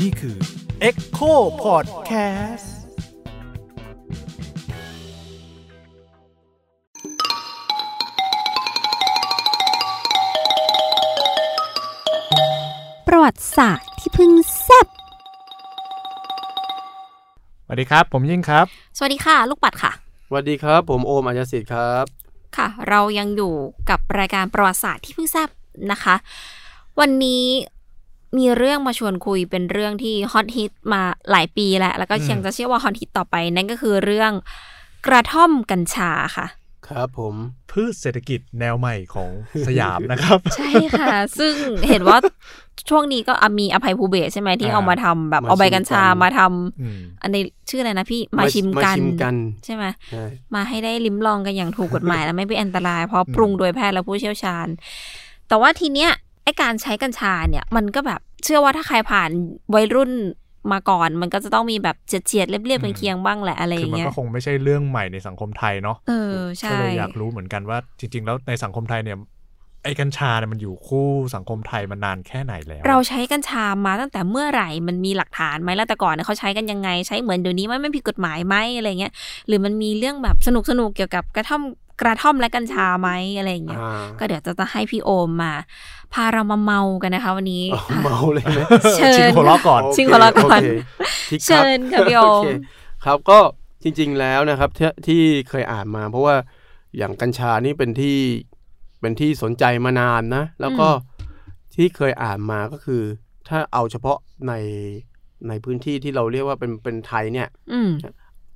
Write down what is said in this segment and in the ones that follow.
นี่คือ Echo Podcast ประวัติศาสตร์ที่เพิ่งแซบสวัสดีครับ ผมยิ่งครับ สวัสดีค่ะ ลูกปัดค่ะ สวัสดีครับ ผมโอมอัญญสิทธิ์ครับ ค่ะ เรายังอยู่กับรายการประวัติศาสตร์ที่เพิ่งแซบนะคะ วันนี้มีเรื่องมาชวนคุยเป็นเรื่องที่ฮอตฮิตมาหลายปีแล้ว แล้วก็อืมยังจะเชื่อว่าฮอตฮิตต่อไป นั่นก็คือเรื่องกระท่อมกัญชาค่ะ ครับผมพืชเศรษฐกิจแนวใหม่ของสยามนะครับ ใช่ค่ะ ซึ่งเห็นว่าช่วงนี้ก็อะมีอภัยภูเบศรใช่ไหมที่อ่าเอามาทำแบบเอาใบกัญชามาทำอืมอันในชื่ออะไรนะพี่มาชิมกันมาชิมกันใช่ไหมใช่มาให้ได้ลิ้มลองกันอย่างถูกกฎหมาย และไม่เป็นอันตรายเพราะปรุงโดยแพทย์และผู้เชี่ยวชาญ แต่ว่าทีเนี้ย ไอการใช้กัญชาเนี่ย มันก็แบบเชื่อว่าถ้าใครผ่านวัยรุ่นมาก่อน มันก็จะต้องมีแบบเฉียดๆเรียบๆเป็นเคียงๆบ้างแหละอะไรอคือย่างมันเงี้ยก็คงไม่ใช่เรื่องใหม่ในสังคมไทยเนาะเออก็ใช่เลยอยากรู้เหมือนกันว่า จริง ๆ แล้วในสังคมไทยเนี่ยไอ้กัญชาเนี่ยมันอยู่คู่สังคมไทยมานานแค่ไหนแล้ว เราใช้กัญชามาตั้งแต่เมื่อไหร่มันมีหลักฐานไหมแล้วแต่ก่อนเนี่ยเขาใช้กันยังไงใช้เหมือนเดี๋ยวนี้ไหมไม่ผิดกฎหมายไหมอะไรเงี้ยหรือมันมีเรื่องแบบสนุกสนุกๆเกี่ยวกับกระท่อม กระท่อมและกัญชาไหมอะไรเงี้ยอ่าก็เดี๋ยวจะจะให้พี่โอมมา พาเรามาเมากันนะคะ วันนี้อ๋อเมาเลยไหมเชิญชิงหัวเราะก่อนโอเคชิงหัวเราะก่อนโเคทิกครับเชิญค่ะพี่โอมเคครับก็จริง ๆแล้วนะครับที่ที่เคยอ่านมา เพราะว่าอย่างกัญชานี่เป็นที่เป็นที่สนใจมานานนะ แล้วก็ที่เคยอ่านมาก็คือ ถ้าเอาเฉพาะในในพื้นที่ที่เราเรียกว่าเป็นเป็นไทยเนี่ยอืม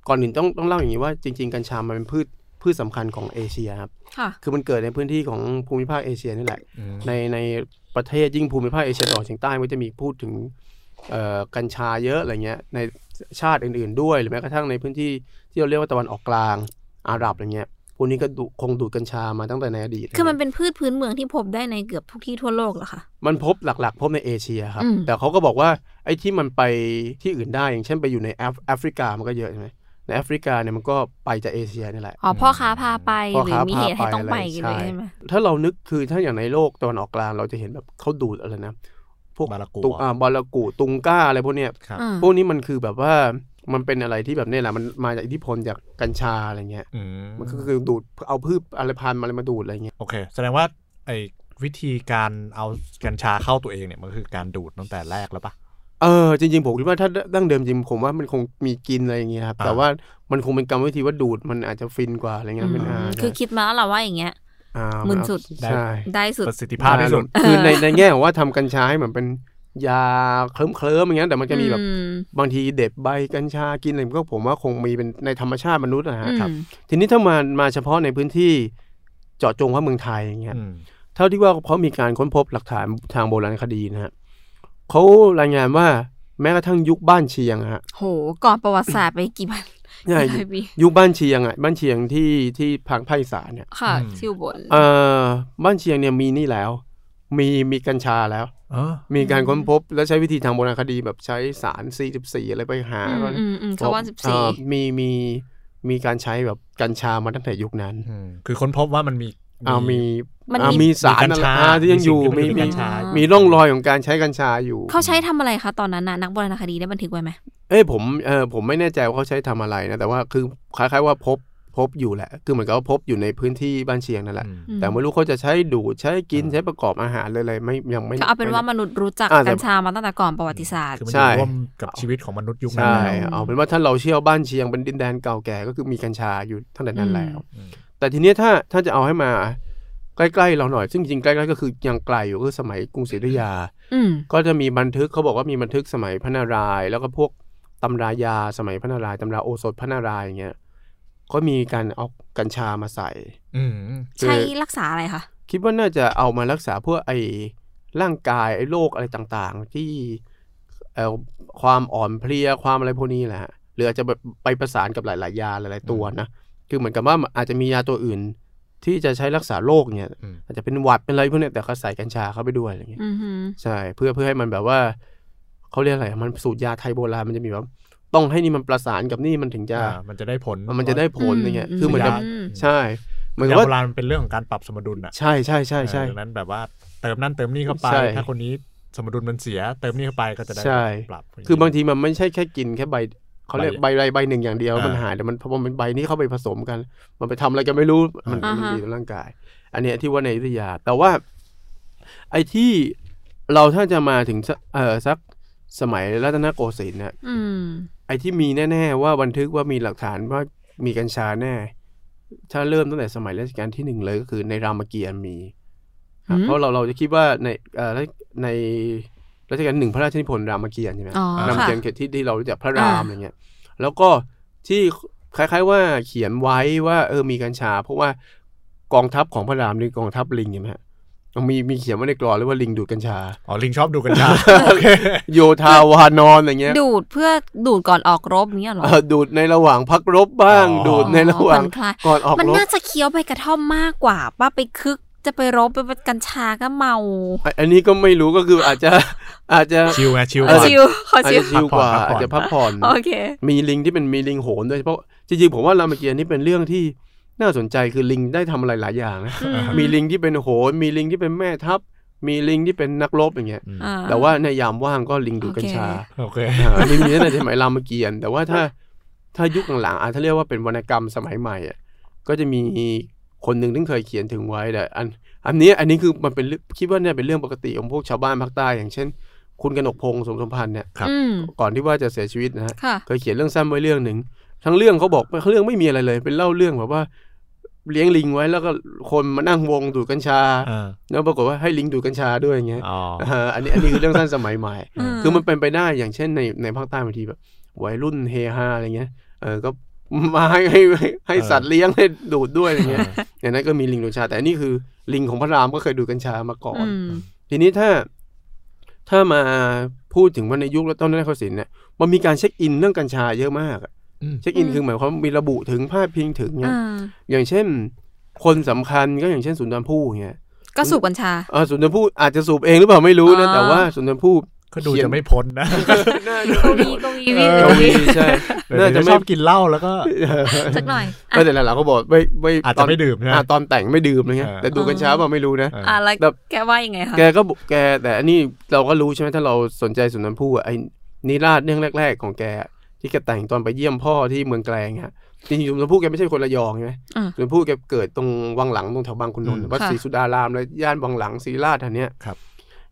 ก่อนอื่นต้องต้องเล่าอย่างนี้ว่าจริง ๆ กัญชามันเป็นพืช พืชสำคัญของเอเชียครับค่ะคือมันเกิดในพื้นที่ของภูมิภาคเอเชียนี่แหละอืมในในประเทศยิ่งภูมิภาคเอเชียตะวันออกเฉียงใต้มันจะมีพูดถึงเอ่อกัญชาเยอะอะไรเงี้ยในชาติอื่นๆ ด้วยหรือแม้กระทั่งในพื้นที่ที่เราเรียกว่าตะวันออกกลางอาหรับอะไรเงี้ยพวกนี้ก็ดูคงดูดกัญชามาตั้งแต่ในอดีต คือมันเป็นพืชพื้นเมืองที่พบได้ในเกือบทุกที่ทั่วโลกเหรอคะ มันพบหลักๆ พบในเอเชียครับอืมแต่เขาก็บอกว่าไอ้ที่มันไปที่อื่นได้อย่างเช่นไปอยู่ในแอฟแอฟริกามันก็เยอะใช่ไหม ในแอฟริกาเนี่ยมันก็ไปจากเอเชียนี่แหละ อ๋อพ่อค้าพาไปพ่อหรือค้ามีเหตุให้ต้องไปพาไปกันเลยอะไรใช่ไหมถ้าเรานึกคือถ้าอย่างในโลกตะวันออกกลางเราจะเห็นแบบเขาดูดอะไรนะ พวกบารากูตุอ่าบาลากูตุงก้าอะไรพวกเนี้ยครับอืมพวกนี้มันคือแบบว่ามันเป็นอะไรที่แบบเนี่ยแหละมันมาจากอิทธิพลจากกัญชาอะไรเงี้ยอืมมันก็คือดูดเอาพืชอะไรพันธุ์มาอะไรมาดูดอะไรเงี้ยโอเค แสดงว่าไอ้วิธีการเอากัญชาเข้าตัวเองเนี่ยมันคือการดูดตั้งแต่แรกแล้วปะ เออจริงๆผมคิดว่าถ้าดั้งเดิมจริงผมว่ามันคงมีกินอะไรอย่างเงี้ยครับอ่าแต่ว่ามันคงเป็นกรรมวิธีว่าดูดมันอาจจะฟินกว่าอะไรเงี้ยเป็นอ่าคือคิดมาแล้วแหละว่าอย่างเงี้ยอ่ามึนสุดใช่ได้สุดประสิทธิภาพที่สุดคือในในแง่ของว่าทำกัญชาให้เหมือนเป็นยาเคลิ้มเคลิ้มๆอย่างเงี้ยแต่มันจะมีแบบอืมบางทีเด็ดใบกัญชากินอะไรก็ผมว่าคงมีเป็นในธรรมชาติมนุษย์นะฮะอืมทีนี้ถ้ามามาเฉพาะในพื้นที่เจาะจงว่าเมืองไทยอย่างเงี้ยอืมเท่าที่ว่าเขามีการค้นพบหลักฐานทางโบราณคดีนะฮะ เขารายงานว่าแม้กระทั่งยุคบ้านเชียงอะฮะโหก่อนประวัติศาสตร์ไปกี่พันใช่กี่ร้อยปียุคบ้านเชียงอะบ้านเชียงที่ที่ทางภาคอีสานเนี่ยค่ะอืมที่อุบลเอ่อบ้านเชียงเนี่ยมีนี่แล้ว มีมีกัญชาแล้วเออมีการค้นพบและใช้วิธีทางโบราณคดีแบบใช้สาร 44 อะไรไปหาอืมก็อืมอืมชาวบ้านสิบเอ่สี่อมีมีมีการใช้แบบกัญชามาตั้งแต่ยุคนั้นอืมคือค้นพบว่ามันมี อ่ามีมันอ่ามีมีสารมีกัญชาอ่าที่ยังอยู่มีมีสิ่งที่มันมีเป็นกัญชามีร่องรอยของการใช้กัญชาอยู่ เขาใช้ทำอะไรคะตอนนั้นน่ะนักโบราณคดีได้บันทึกไว้ไหมเอ้ยผมเออผมไม่แน่ใจว่าเขาใช้ทำอะไรนะแต่ว่าคือคล้ายๆว่าพบพบอยู่แหละ คือเหมือนกับว่าพบอยู่ในพื้นที่บ้านเชียงนั่นแหละอืมอืมแต่ไม่รู้เขาจะใช้ดูดใช้กินอ่าใช้ประกอบอาหารเลยอะไรไม่ยังไม่ก็เอาเป็นว่ามนุษย์รู้จักอ่าแต่กัญชามาตั้งแต่ก่อนประวัติศาสตร์คือมันอใช่ยู่ร่วมกับชีวิตของมนุษย์ยุคนั้นใช่แล้วเอาเป็นว่าถ้าเราเชื่อบ้านเชียงเป็นดินแดนเก่าแก่ก็คือมีกัญชาอยู่ตั้งแต่นั้นแล้วอืม แต่ทีเนี้ยถ้าถ้าจะเอาให้มาใกล้ๆเราหน่อย ซึ่งจริงๆใกล้ๆก็คือยังไกลอยู่ก็คือสมัยกรุงศรีอยุธยาอืมก็จะมีบันทึกเขาบอกว่ามีบันทึกสมัยพระนารายณ์แล้วก็พวกตำรายาสมัยพระนารายณ์ตำราโอสถพระนารายณ์อย่างเงี้ยก็มีการเอากัญชามาใส่อืมใช้รักษาอะไรคะคิดว่าน่าจะเอามารักษาพวกไอ้ร่างกายไอ้โรคอะไรต่างๆ ที่เอ่อความอ่อนเพลียความอะไรพวกนี้แหละฮะหรืออาจจะแบบไปประสานกับหลาย ๆ ยาหลาย ๆ ตัวนะ คือเหมือนกับว่าอาจจะมียาตัวอื่น ที่จะใช้รักษาโรคเนี่ยอืมอาจจะเป็นหวัดเป็นอะไรพวกเนี้ยแต่เขาใส่กัญชาเข้าไปด้วยอะไรเงี้ยอือหือใช่เพื่อเพื่อให้มันแบบว่าเขาเรียกอะไรมันสูตรยาไทยโบราณมันจะมีแบบต้องให้นี่มันประสานกับนี่มันถึงจะอ่ามันจะได้ผลมันจะได้ผลอย่างเงี้ยคือเหมือนกับอืมใช่เหมือนกับยาว่าโบราณมันเป็นเรื่องของการปรับสมดุลอะใช่ใช่ใช่ใช่เออดังนั้นแบบว่าเติมนั่นเติมนี่เข้าไปใช่ถ้าคนนี้สมดุลมันเสียเติมนี่เข้าไปก็จะได้ใช่ปรับ คือบางทีมันไม่ใช่แค่กินแค่ใบ เขาเรียกใบใบใบใบหนึ่งอย่างเดียวอ่ามัมันหายแต่มันพอมันใบนี้เข้าไปผสมกัน มันไปทำอะไรกันไม่รู้มันอ่ามันฮะดีต่อร่างกาย อันเนี้ยที่ว่าในอยุธยา แต่ว่า ไอ้ที่เราถ้าจะมาถึงสักเออสักสมัยรัตนโกสินทร์เนี่ยอืมไอ้ที่มีแน่ ๆ ว่าบันทึกว่ามีหลักฐานว่ามีกัญชาแน่ ถ้าเริ่มตั้งแต่สมัยรัชกาลที่หนึ่งเลยก็คือในรามเกียรติ์มีครับอืมเพราะเราเราจะคิดว่าในเอ่อใน รัชกาลที่หนึ่งพระราชนิพนธ์รามเกียรติ์ใช่ไหมอ๋อรามค่ะเกียรติ์เขตที่ที่เรารู้จักพระรามอ่าอะไรเงี้ยแล้วก็ที่คล้าย ๆ ว่าเขียนไว้ว่าเออมีกัญชา เพราะว่ากองทัพของพระรามนี่กองทัพลิงใช่ไหมฮะมีมีเขียนไว้ในกรอนเลยว่าลิงดูดกัญชา อ๋อ ลิงชอบดูกัญชาโอเคโยธาวานอนอะไรเงี้ย ดูดเพื่อดูดก่อนออกรบเนี้ยเหรอเออดูดในระหว่างพักรบบ้างอ๋อดูดในระหว่างผ่อนคลายก่อนออกมันรบน่าจะเคี้ยวใบกระท่อมมากกว่าป้าไปคึก จะไปรบไปเป็นกัญชาก็เมาอันอันนี้ก็ไม่รู้ก็คืออาจจะอาจจะชิลไงชิลเออก่อนชิวขออาจชิวจะชิลกว่าพักผ่อนอาจจะพักผ่อนโอเค มีลิงที่เป็นมีลิงโหนด้วยเพราะจริงๆผมว่ารามเกียรติ์นี่เป็นเรื่องที่น่าสนใจคือลิงได้ทำอะไรหลายอย่างนะอืมมีลิงที่เป็นโหนมีลิงที่เป็นแม่ทัพมีลิงที่เป็นนักรบอย่างเงี้ยอ่แต่ว่าในยามว่างก็ลิงดูดกัญชาโอเคอ่าอันนี้มีตั้งแต่สมัยรามเกียรติ์แต่ว่าถ้าถ้ายุคหลังๆอะถ้าเรียกว่าเป็นวรรณกรรมสมัยใหม่อะก็จะมี คนหนึ่งที่เคยเขียนถึงไว้แต่อันอันนี้อันนี้คือมันเป็นเรื่องคิดว่าเนี่ยเป็นเรื่องปกติของพวกชาวบ้านภาคใต้อย่างเช่น คุณกนกพงศ์สมสมพันธ์เนี่ยครับอืมก่อนที่ว่าจะเสียชีวิตนะฮะค่ะเคยเขียนเรื่องสั้นไว้เรื่องหนึ่งทั้งเรื่องเขาบอกเรื่องไม่มีอะไรเลย เป็นเล่าเรื่องแบบว่าเลี้ยงลิงไว้แล้วก็คนมานั่งวงดูดกัญชาอ่าแล้วปรากฏว่าให้ลิงดูดกัญชาด้วยอย่างเงี้ยอ๋ออ่าอันนี้อันนี้คือเรื่องสั้นสมัยใหม่อืมคือมันเป็นไปได้อย่างเช่นในในภาคใต้บางทีแบบวัยรุ่นเฮฮาอะไรเงี้ยเออก็ มาให้ให้ให้ให้สัตว์เลี้ยงให้ดูดด้วยอะไรเงี้ยอย่างนั้นก็มีลิงดูดกัญชา แต่อันนี้คือลิงของพระรามก็เคยดูดกัญชามาก่อนอืมทีนี้ถ้าถ้ามาพูดถึงว่าในยุครัตนโกสินทร์เนี่ยมันมีการเช็คอินเรื่องกัญชาเยอะมากอะอืมเช็คอินอืมคือหมายความว่ามีระบุถึงพาดพิงถึงเนี่ยอ่าอย่างเช่น คนสำคัญก็อย่างเช่นสุนทรภู่เนี่ยก็สูบกัญชาเออสุนทรภู่อาจจะสูบเองหรือเปล่าไม่รู้นะอ๋อแต่ว่าสุนทรภู่ ก็ดูจะไม่พ้นนะน่ากวีกวีเอวิอจะมีใช่เดี๋ยวน่าจะจะไม่ชอบกินเหล้าแล้วก็สักหน่อยไม่แต่หลังๆเขาบอกไม่ไม่อาจตจะนไม่ดื่มใช่ไหมอ่าตอนแต่งไม่ดื่มอะไรเงี้ยเออแต่ดูกัญชาเปล่าไม่รู้นะเอออะแล้วแบบแกว่ายังไงคะแกก็บอกแกแต่อันนี้เราก็รู้ใช่ไหมถ้าเราสนใจสุนทรภู่อะไอ้นิราชเรื่องแรก ๆ ของแกอะที่แกแต่งตอนไปเยี่ยมพ่อที่เมืองแกลงฮะจริงๆสุนทรภู่แกไม่ใช่คนระยองใช่ไหมอ่าสุนทรภู่แกเกิดตรงวังหลังตรงแถวบางขุนนนท์อืมวัดค่ะศรีสุดารามเลยย่านวังหลังศรีราชอันเนี้ยครับ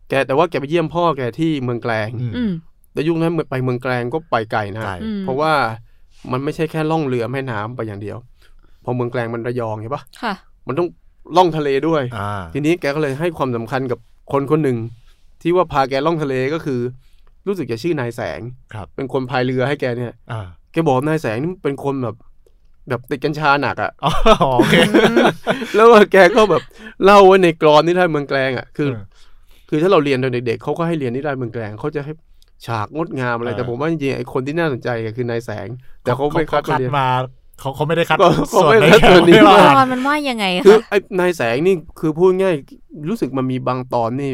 แกแต่ว่าแกไปเยี่ยมพ่อแกที่เมืองแกลงอืมอืมแต่ยุคนั้นไปเมืองแกลงก็ไปไกลนะไกลอืมเพราะว่ามันไม่ใช่แค่ล่องเรือแม่น้ำไปอย่างเดียว พอเมืองแกลงมันระยองใช่ปะค่ะมันต้องล่องทะเลด้วยอ่าทีนี้แกก็เลยให้ความสำคัญกับคนคนหนึ่ง ที่ว่าพาแกล่องทะเลก็คือ รู้สึกจะชื่อนายแสงครับเป็นคนพายเรือให้แกเนี่ยอ่าแกบอกนายแสงนี่เป็นคนแบบแบบติดกัญชาหนักอะอ๋อโอเคแล้วว่าแกก็แบบเล่าไว้ในกรอนนิทานเมืองแกลงอะคือเออ คือถ้าเราเรียนตอนเด็กๆเขาก็ให้เรียนนิทานเมืองแกลงเขาจะให้ฉากงดงามอะไรเออแต่ผมว่าจริงๆไอ้คนที่น่าสนใจอะคือนายแสง แต่เขาไม่คัดคัมาดเรียนมาเขาเขาไม่ได้คัดก็เขาส่วนไม่ในคัดส่วนนี้ไม่ตว่าอนมันว่ายังไงคือคะไอ้นายแสงนี่คือพูดง่ายรู้สึกมันมีบางตอนนี่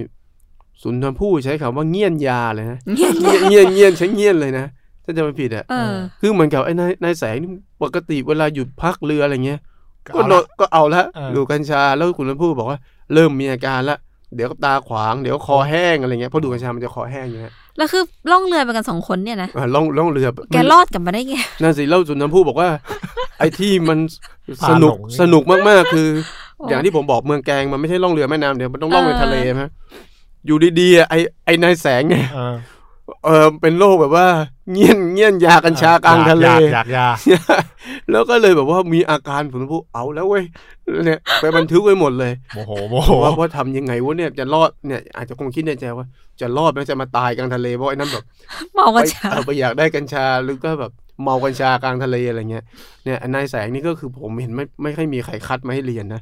สุนทรภู่ใช้คำว่าเงียนยาเลยนะเงียบเงียนเงียนเงียนใช้เงียนเลยนะถ้าจะไม่ผิดอะเออคือเหมือนกับไอ้นายนายแสงนี่ปกติเวลาหยุดพักเรืออะไรเงี้ยก็ก็เอานละอนก็เอาละเออดูกัญชาแล้วคุณลำพูบอกว่า เริ่มมีอาการละ เดี๋ยวก็ตาขวางเดี๋ยวคอแห้งอะไรเงี้ยเพราะดูกัญชามันจะคอแห้งอย่างเงี้ยแล้วคือล่องเรือไปกันสองคนเนี่ยนะอะล่องล่องเรือแกรอดกลับมาได้ไงนั่นสิเล่าสุนทรภู่บอกว่า ไอ้ที่มันพาสนุกหลงสนุกมากๆคือโอ้อย่างที่ผมบอกเมืองแกงมันไม่ใช่ล่องเรือแม่น้ำเดียวมันต้องล่องในเออทะเลไหมอยู่ดีๆอะไอ้ไอ้นายแสงเนี่ย เออเออเป็นโรคแบบว่า เงียนเงียนยากัญชากลางทะเลอยากอยากยาแล้วก็เลยแบบว่ามีอาการผมพูดเอาแล้วเว้ยเนี่ยไปบันทึกไว้หมดเลยโมโหโมโหว่าว่าทำยังไงวะเนี่ยจะรอดเนี่ยอาจจะคงคิดในใจว่า จะรอดไหมจะมาตายกลางทะเลเพราะไอ้นั่นแบบเมาไปกัญชาเออไปอยากได้กัญชาหรือก็แบบเมากัญชากลางทะเลอะไรเงี้ยเนี่ยนายแสงนี่ก็คือผมเห็นไม่ไม่ค่อยมีใครคัดมาให้เรียนนะ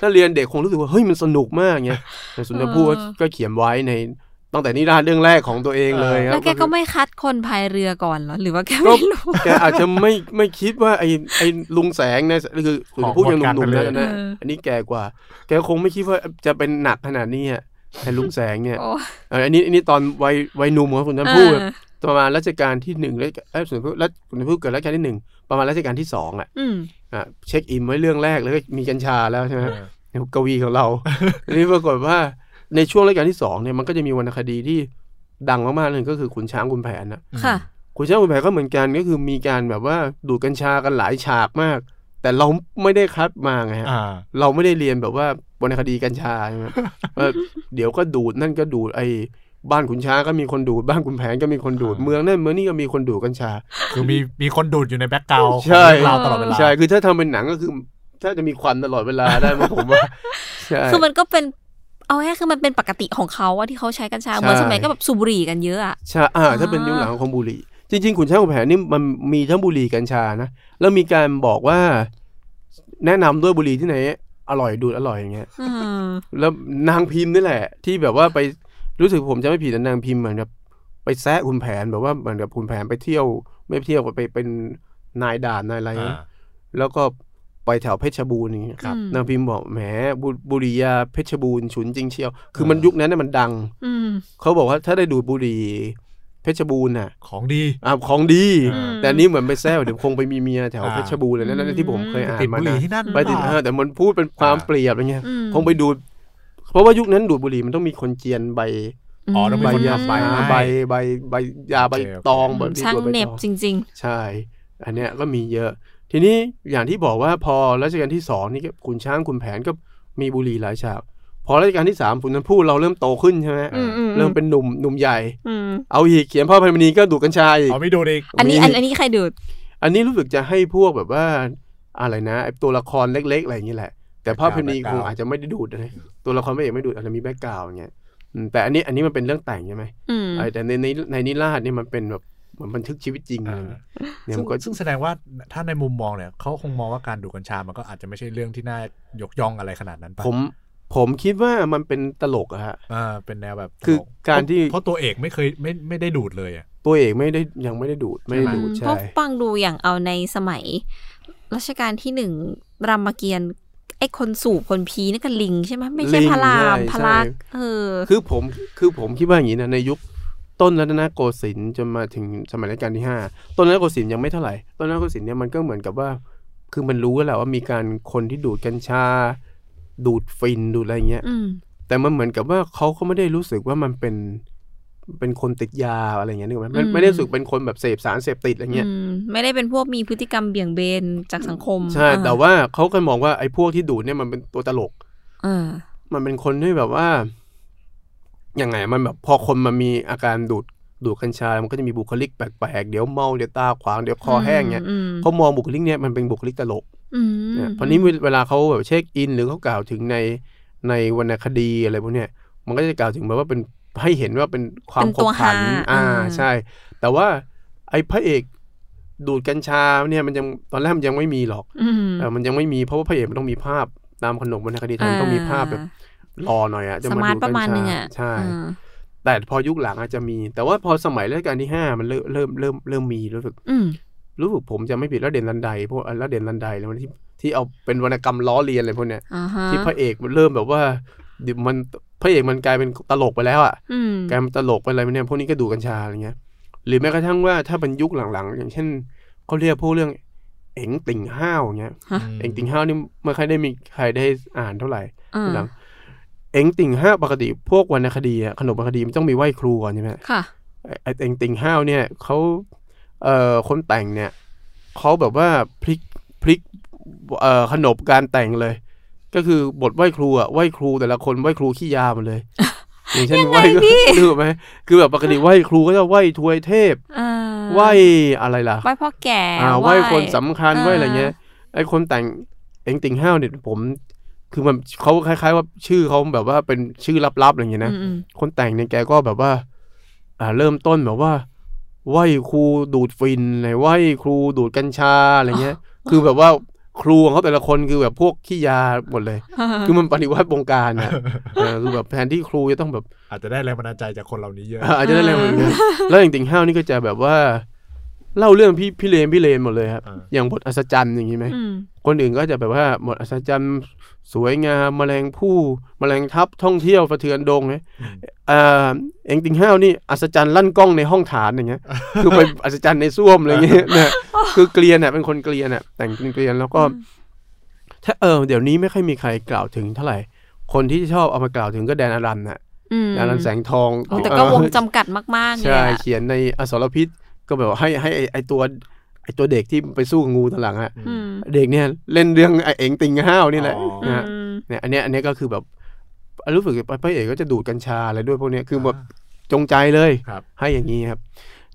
ถ้าเรียนเด็กคงรู้สึกว่าเฮ้ยมันสนุกมากเงี้ยแต่สุนทรภู่ก็ก็เขียนไว้ใน ตั้งแต่นิทานเรื่องแรกของตัวเองเลยครับแล้วแกก็ไม่คัดคนพายเรือก่อนเหรอหรือว่าแกก็ไม่รู้แกอาจจะไม่ไม่คิดว่าไอ้ไอ้ลุงแสงเนี่ยคือสุนทรภู่ยังหนุ่มๆนะนะเอออันนี้แก่กว่า แกคงไม่คิดว่าจะเป็นหนักขนาดนี้อะไอ้ลุงแสงเนี่ยโอ้เอออันนี้อันนี้ตอนวัยวัยหนุ่มของสุนทรภู่เออประมาณรัชกาลที่หนึ่งแล้วเอ้ยสุนทรภู่รัชสุนทรภู่เกิดรัชกาลที่หนึ่งประมาณรัชกาลที่สองอะอืมอะเช็คอินไว้เรื่องแรกแล้วก็มีกัญชาแล้วใช่ไหมเออกวีของเราทีนี้ปรากฏว่า ในช่วงรายการที่สองเนี่ยมันก็จะมีวรรณคดีที่ดังมากๆเลยก็คือขุนช้างขุนแผนนะค่ะขุนช้างขุนแผนก็เหมือนกันก็คือมีการแบบว่าดูดกัญชากันหลายฉากมาก แต่เราไม่ได้คัดมาไงฮะอ่าเราไม่ได้เรียนแบบว่าวรรณคดีกัญชาใช่ไหมว่าเดี๋ยวก็ดูดนั่นก็ดูดไอ้บ้านขุนช้างก็มีคนดูดบ้านขุนแผนก็มีคนดูดอ่าเมืองนั่นเมืองนี่ก็มีคนดูดกัญชา คือมีมีคนดูดอยู่ในแบ็กกราวด์ใช่เราตลอดเวลาใช่คือถ้าทำเป็นหนังก็คือถ้าจะมีควันตลอดเวลาได้มั้งผมว่าใช่คือมันก็เป็น เอาแค่คือมันเป็นปกติของเขาอะที่เขาใช้กัญชาใช่เหมือนสมัยก็แบบสูบบุหรี่กันเยอะอะใช่อ่าถ้าเป็นยุคหลังของบุหรี่ จริง ๆ ขุนช้างขุนแผนนี่มันมีทั้งบุหรี่กัญชานะ แล้วมีการบอกว่า แนะนำด้วยบุหรี่ที่ไหน อร่อยดูดอร่อยอย่างเงี้ยอืมแล้วนางพิมพ์นี่แหละ ที่แบบว่าไปรู้สึกผมจะไม่ผิดนะนางพิมพ์เหมือนกับไปแซะขุนแผนแบบว่าเหมือนกับขุนแผนไปเที่ยว ไม่เที่ยวไปเป็นนายด่านนายอะไรอ่านะแล้วก็ ไปแถวเพชรบูรณ์อย่างเงี้ยครับนางพิมพ์บอกแหมบุบุหรี่ยาเพชรบูรณ์ฉุนจริงเชียว คือมันยุคนั้นน่ะมันดังอืมเขาบอกว่าถ้าได้ดูดบุหรี่เพชรบูรณ์น่ะ ของดีอ่าของดีอืมแต่อันนี้เหมือนไปแซวเดี๋ยวคงไปมีเมียแถวอ่าเพชรบูรณ์เลยนั่นนนที่ผมเคยอ่านติดมาบุหรี่นะที่นั่นไปติดหรือเปเอล่าอแต่มันพูดเป็นความอ่าเปรียบอะไรเงี้ยอืมคงไปดูดเพราะว่ายุคนั้นดูดบุหรี่มันต้องมีคนเจียนใบอ๋อต้องมีใบคนยาทำใบให้ใบใบใบยาใบโอเคโอเคตองอืใบมช่างตัวใบเหน็บตองจริงใช่ อันเนี้ยก็มีเยอะ ทีนี้อย่างที่บอกว่าพอรัชกาลที่สองนี่ก็ขุนช้างขุนแผนก็มีบุหรี่หลายฉากพอรัชกาลที่สามสุนทรภู่เราเริ่มโตขึ้นใช่ไหมอืมอืมเริ่มเป็นหนุ่มหนุ่มใหญ่ๆอืมเอาอีกเขียนพระอภัยมณีก็ดูดกัญชาอีกเอาไม่ดูดอีกอันนี้มีอันอันนี้ใครดูดอันนี้รู้สึกจะให้พวกแบบว่าอะไรนะไอ้ตัวละครเล็ก ๆ อะไรอย่างนี้แหละ แต่พระอภัยมณีคงอาจจะไม่ได้ดูดนะตัวละครไม่เอกไม่ดูดอาจจะมี background อย่างเงี้ยอืมแต่อันนี้อันนี้มันเป็นเรื่องแต่งใช่ไหมอืมไอ้แต่ในในในนิราศนี่มันเป็นแบบ เหมือนบันทึกชีวิตจริงอ่าเลยเนี่ยซึ่งมันก็ซึ่งแสดงว่าถ้าในมุมมองเนี่ยเขาคงมองว่าการดูดกัญชามันก็อาจจะไม่ใช่เรื่องที่น่ายกย่องอะไรขนาดนั้นปะผมผมคิดว่ามันเป็นตลกอะฮะอ่าเป็นแนวแบบคือการที่เพราะตัวเอกไม่เคยไม่ไม่ได้ดูดเลยอะตัวเอกไม่ได้ยังไม่ได้ดูดไม่ได้ดูดเพใช่ราะฟังดูอย่างเอาในสมัยรัชกาลที่หนึ่งรามเกียรติ์ไอ้คนสูบคนพีนี่ก็ลิงใช่ไหมไม่ใช่ลิงพระรามใช่พระลักษใช่ณ์เออคือผมคือผมคิดว่าอย่างนี้นะในยุค ต้นรัตนโกสินทร์จนมาถึงสมัยรัชกาลที่ห้าต้นรัตนโกสินทร์ยังไม่เท่าไหร่ ต้นรัตนโกสินทร์เนี่ยมันก็เหมือนกับว่า คือมันรู้แล้วแหละว่ามีการคนที่ดูดกัญชา ดูดฟินดูดอะไรเงี้ย อืม แต่มันเหมือนกับว่าเขาก็ไม่ได้รู้สึกว่ามันเป็นเป็นคนติดยาอะไรเงี้ยนึกไหมมันอืม ไม่ได้รู้สึกเป็นคนแบบเสพสารเสพติดอะไรเงี้ย อืมไม่ได้เป็นพวกมีพฤติกรรมเบี่ยงเบนจากสังคมใช่เออแต่ว่าเขาก็มองว่าไอ้พวกที่ดูดเนี่ยมันเป็นตัวตลกเออมันเป็นคนที่แบบว่า ยังไงมันแบบพอคนมันมีอาการดูดดูดกัญชา มันก็จะมีบุคลิกแปลกๆ เดี๋ยวเมา เดี๋ยวตาขวาง เดี๋ยวคอแห้งเนี่ยอืมเขามองบุคลิกเนี่ยมันเป็นบุคลิกตลกอืมเนี่ยเพราะนี้เวลาเขาแบบเช็คอิน หรือเขากล่าวถึงในในวรรณคดีอะไรพวกเนี้ยมันก็จะกล่าวถึงแบบว่าเป็นให้เห็นว่าเป็นความเป็นขตับวขันหาอ่าอ่าใช่ แต่ว่าไอ้พระเอกดูดกัญชาเนี่ยมันยังตอนแรกมันยังไม่มีหรอกอืมเออมันยังไม่มีเพราะว่าพระเอกมันต้องมีภาพตามขนบวรรณคดีไทยมันต้องมีภาพแบบ รอหน่อยอะจะสมามาร์ทดูประมาณกัญหนึ่งชาอะใช่เออแต่พอยุคหลังอาจจะมี แต่ว่าพอสมัยรัชกาลที่ห้ามันเริ่มเริ่มเริ่มเริ่มมีรู้สึกอืมรู้สึกผมจะไม่ผิดแล้วเด่นลันไดพวกแล้วเด่นลันไดแล้วที่ที่เอาเป็นวรรณกรรมล้อเลียนอะไรพวกเนี้ยอ่าฮะที่พระเอกมันเริ่มแบบว่าเดี๋ยวมันพระเอกมันกลายเป็นตลกไปแล้วอะอืมกลายเป็นตลกไปอะไรเนี่ยพวกนี้ก็ดูกัญชาอะไรเงี้ย หรือแม้กระทั่งว่าถ้าเป็นยุคหลังๆ อย่างเช่นเขาเรียกพวกเรื่อง เอ็งติ่งห้าวอย่างเงี้ยเอ็งติ่งห้าวนี่ไม่ค่อยได้มีใครได้อ่านเท่าไหร่อ่าหลัง เอ็งติ่งห้าวปกติพวกวรรณคดีอะขนบวรรณคดีมันต้องมีไหว้ครูก่อนใช่ไหมค่ะไอ้ไอ้เอ็งติ่งห้าวเนี่ยเขาเอ่อคนแต่งเนี่ยเขาแบบว่าพลิกพลิกเอ่อขนบการแต่งเลย ก็คือบทไหว้ครูอะไหว้ครูแต่ละคนไหว้ครูขี้ยาหมดเลยอย่างเช่นไหว้รู้ไหมคือแบบปกติไหว้ครูก็จะไหว้ทวยเทพอ่าไหว้อะไรล่ะไหว้พ่อแก่อ่าไหว้คนสำคัญอ่าไหว้อะไรเงี้ยไอ้คนแต่งเอ็งติ่งห้าวเนี่ยผม คือมันเขาคล้าย ๆ ว่าชื่อเขาแบบว่าเป็นชื่อลับๆอะไรอย่างเงี้ยนะอืมอืมคนแต่งเนี่ยแกก็แบบว่า อ่า เริ่มต้นแบบว่าไหว้ครูดูดฟินเลยไหว้ครูดูดกัญชาอะไรเงี้ย คือแบบว่าครูของเขาแต่ละคนคือแบบพวกขี้ยาหมดเลย คือมันปฏิวัติวงการนะเออคือแบบแทนที่ครูจะต้องแบบ อาจจะได้แรงบันดาลใจจากคนเหล่านี้เยอะอาจจะได้แรงเหมือนกันแล้วอย่างติ่งห้าวนี่ก็จะแบบว่า เล่าเรื่องพี่พี่เลนพี่เลนหมดเลยครับอ่าอย่างบทอัศจรรย์อย่างนี้ไหมอืมคนอื่นก็จะแบบว่าหมดอัศจรรย์สวยงามแมลงผู้แมลงทับท่องเที่ยวสะเทือนดงเนี่ยเอ่อเอ็งติงห้าวนี่อัศจรรย์ลั่นกล้องในห้องฐานอย่างเงี้ย คือไปอัศจรรย์ในส้วมอะไรเงี้ยเนี่ยคือเกลียนอะเป็นคนเกลียนอะแต่งเป็นเกลียนแล้วก็ ถ้าเออเดี๋ยวนี้ไม่ค่อยมีใครกล่าวถึงเท่าไหร่ คนที่ชอบเอามากล่าวถึงก็แดนอารันน่ะอืมแดนอารันแสงทองโอ้แต่ก็วงจำกัดมากๆเลยใช่อะเขียนในอสรพิษ ก็แบบว่าให้ให้ไอ้ไอตัวไอตัวเด็กที่ไปสู้กับงูตอนหลังอะอืมเด็กเนี่ยเล่นเรื่องไอเอ็งติงห้าวนี่แหละอ๋อนะฮะอืมเนี่ยอันเนี้ยอันเนี้ยก็คือแบบรู้สึกพระเอกก็จะดูดกัญชาอะไรด้วยพวกเนี้ยคือแบบจงใจเลยครับให้อย่างนี้ครับ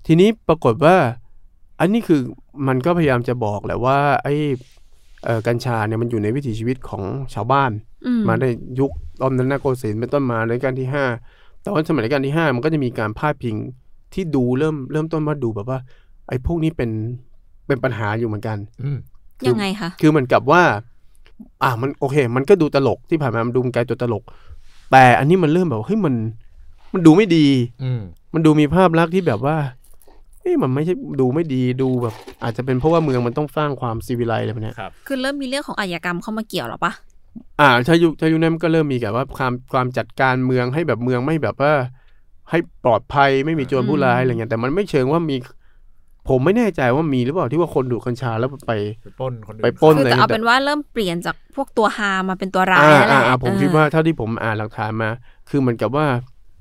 ทีนี้ปรากฏว่า อันนี้คือมันก็พยายามจะบอกแหละว่า ไอ้เอ่อกัญชาเนี่ยมันอยู่ในวิถีชีวิตของชาวบ้านอืมมาได้ยุคตอนนั้นนะโกสินทร์เป็นต้นมาในรัชกาลที่ห้าแต่ว่าสมัยรัชกาลที่ห้ามันก็จะมีการพาดพิง ที่ดูเริ่มเริ่มต้นมาดูแบบว่า ไอ้พวกนี้เป็นเป็นปัญหาอยู่เหมือนกันอืมยังไงคะคือเหมือนกับว่า อ่ามันโอเค มันก็ดูตลกที่ผ่านมามันดูเป็นกลายตัวตลก แต่อันนี้มันเริ่มแบบเฮ้ยมัน มันดูไม่ดีอืมมันดูมีภาพลักษณ์ที่แบบว่าเอ้มันไม่ใช่ดูไม่ดีดูแบบ อาจจะเป็นเพราะว่าเมืองมันต้องสร้างความซีวิไลอะไรแบบเนี้ยครับคือเริ่มมีเรื่องของอาชญากรรมเข้ามาเกี่ยวหรอปะอ่าถ้ายุคถ้ายุคนั้นมันก็เริ่มมีแบบว่าความความจัดการเมืองให้แบบเมืองไม่แบบว่า ให้ปลอดภัยไม่มีโจรผู้ร้ายอะไรเงี้ยแต่มันไม่เชิงว่ามีผมไม่แน่ใจว่ามีหรือเปล่าที่ว่าคนดูดกัญชาแล้วไปไปปล้นคนอื่นไปปล้นคืออะไรแต่เอาแต่เป็นว่าเริ่มเปลี่ยนจากพวกตัวฮามาเป็นตัวร้ายอ่าแล้วแหละอ่าผมเออคิดว่าเท่าที่ผมอ่านหลักฐานมา คือเหมือนกับว่า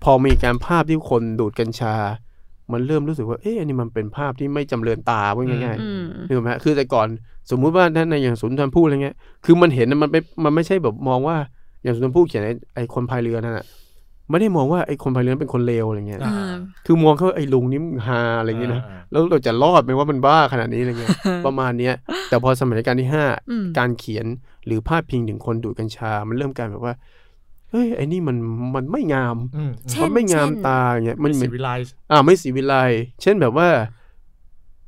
พอมีการภาพที่คนดูดกัญชา มันเริ่มรู้สึกว่า เอ๊ะอันนี้มันเป็นภาพที่ไม่จำเริญตาว่าง่ายอืมๆนึกออกไหมฮะคือแต่ก่อนสมมุติว่าท่านในอย่างสุนทรภู่อะไรเงี้ย คือมันเห็นนะมันไม่มันไม่ใช่แบบมองว่าอย่างสุนทรภู่เขียนไอ้ไอ้คนพายเรือนั่นแหะ ไม่ได้มองว่าไอ้คนพายเรือเป็นคนเลวอะไรเงี้ยอ่าอืมคือมองเขาไอ้ลุงนี่มึงฮาอะไรเงี้ยนะอ่าแล้วเราจะรอดไหมว่ามันบ้าขนาดนี้อะไรเงี้ย ประมาณเนี้ย แต่พอสมัยรัชกาลที่ห้าอืมการเขียนหรือพาดพิงถึงคนดูดกัญชา มันเริ่มกลายแบบว่า เฮ้ยไอ้นี่มันมันไม่งามอืมเช่มันไม่งามตาอย่างเงี้ย มันเหมืสีอนวิไลซ์อ่าไม่สีวิไล เช่นแบบว่า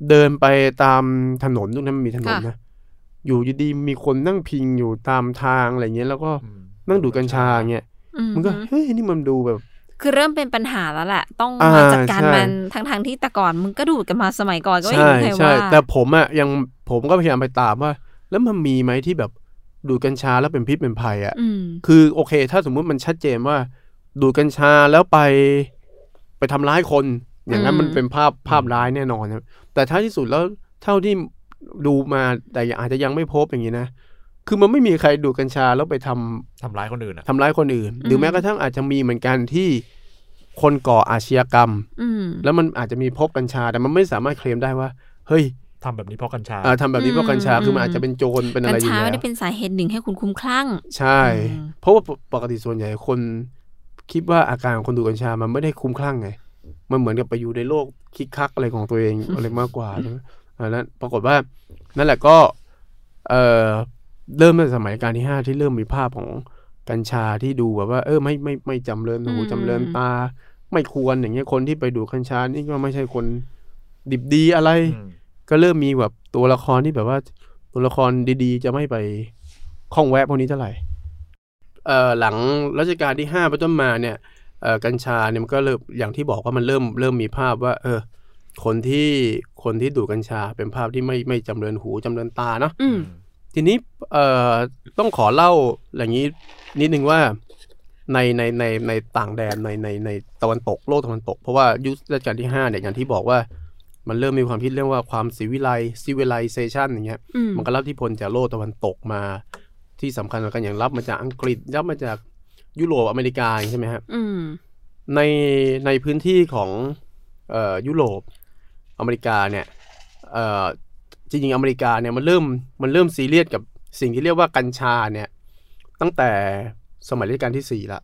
เดินไปตามถนนตรงนั้นมันมีถนนนะ อยู่ดีๆมีคนนั่งพิงอยู่ตามทางอะไรเงี้ย แล้วก็อืมนั่งดูดกัญชาเงี้ยอื มมันก็เฮ้ยนี่มันดูแบบ คือเริ่มเป็นปัญหาแล้วแหละ ต้องอ่ามาจัดการใช่มันทั้งทางๆที่แต่ก่อนมึงก็ดูดกันมาสมัยก่อนก็ไม่ใช่มีใครใช่ว่าแต่ผมอะยังผมก็พยายามไปตามว่า แล้วมันมีไหมที่แบบดูดกัญชาแล้วเป็นพิษเป็นภัยอะอืมคือโอเค ถ้าสมมุติมันชัดเจนว่า ดูดกัญชาแล้วไปไปทำร้ายคน อย่างนั้นอืมมันเป็นภาพภาพร้ายแน่นอนครับแต่ท้ายที่สุดแล้วเท่าที่ดูมาแต่อาจจะยังไม่พบอย่างนี้นะ คือมันไม่มีใครดูดกัญชาแล้วไปทำทำร้ายคนอื่นอะทำร้ายคนอื่น หรือแม้กระทั่งอาจจะมีเหมือนกันที่คนก่ออาชญากรรมอืมแล้วมันอาจจะมีพบกัญชา แต่มันไม่สามารถเคลมได้ว่า เฮ้ยทำแบบนี้เพราะกัญชาเอ่อทำแบบนี้เพราะกัญชาอืมคือมันอาจจะเป็นโจรเป็นอะกัไรญอยู่ชาแล้ไม่วได้เป็นสาเหตุหนึ่งให้คุณคลุ้มคลั่ง ใช่อืมเพราะว่าปกติส่วนใหญ่คน คิดว่าอาการของคนดูดกัญชา มันไม่ได้คุ้มคลั่งไง มันเหมือนกับไปอยู่ในโลกคิกคักอะไรของตัวเองอะไรมากกว่าใช่ไหมอ่านั้นปรากฏว่า นั่นแหละก็ เอ่อ เริ่มตั้งแต่สมัยรัชการที่ห้าที่เริ่มมีภาพของกัญชาที่ดูแบบว่า เออไม่ไม่ไม่จำเริญหูอืมจำเริญตา ไม่ควรอย่างเงี้ยคนที่ไปดูดกัญชานี่ก็ไม่ใช่คนดิบดีอะไรอืมก็เริ่มมีแบบตัวละครที่แบบว่า ตัวละครดีๆ จะไม่ไปข้องแวะพวกนี้เท่าไหร่เอ่อหลังรัชกาลที่ห้าเป็นต้นมาเนี่ยเอ่อกัญชาเนี่ยมันก็เริ่มอย่างที่บอกว่ามันเริ่มเริ่มมีภาพว่า เออ คนที่คนที่ดูดกัญชาเป็นภาพที่ไม่ไม่จำเริญหูจำเริญตาเนาะอืม ทีนี้เอ่อต้องขอเล่าอย่างนี้นิดนึงว่าในในในในต่างแดนในในในตะวันตกโลกตะวันตก เพราะว่ายุครัชกาลที่ห้าเนี่ยอย่างที่บอกว่ามันเริ่มมีความคิดเรื่องว่าความสิวิไลซิวิไลเซชันอย่างเงี้ยอืมมันก็รับอิที่พลจากโลกตะวันตกมา ที่สำคัญกันอย่างรับมาจากอังกฤษรับมาจากยุโรปอเมริกาอย่างใช่ไหมครับอืมในในพื้นที่ของเอ่อยุโรปอเมริกาเนี่ยเอ่อ จริงๆอเมริกาเนี่ยมันเริ่มมันเริ่มซีเรียสกับสิ่งที่เรียกว่ากัญชาเนี่ย ตั้งแต่สมัยรัชกาลที่สี่ละ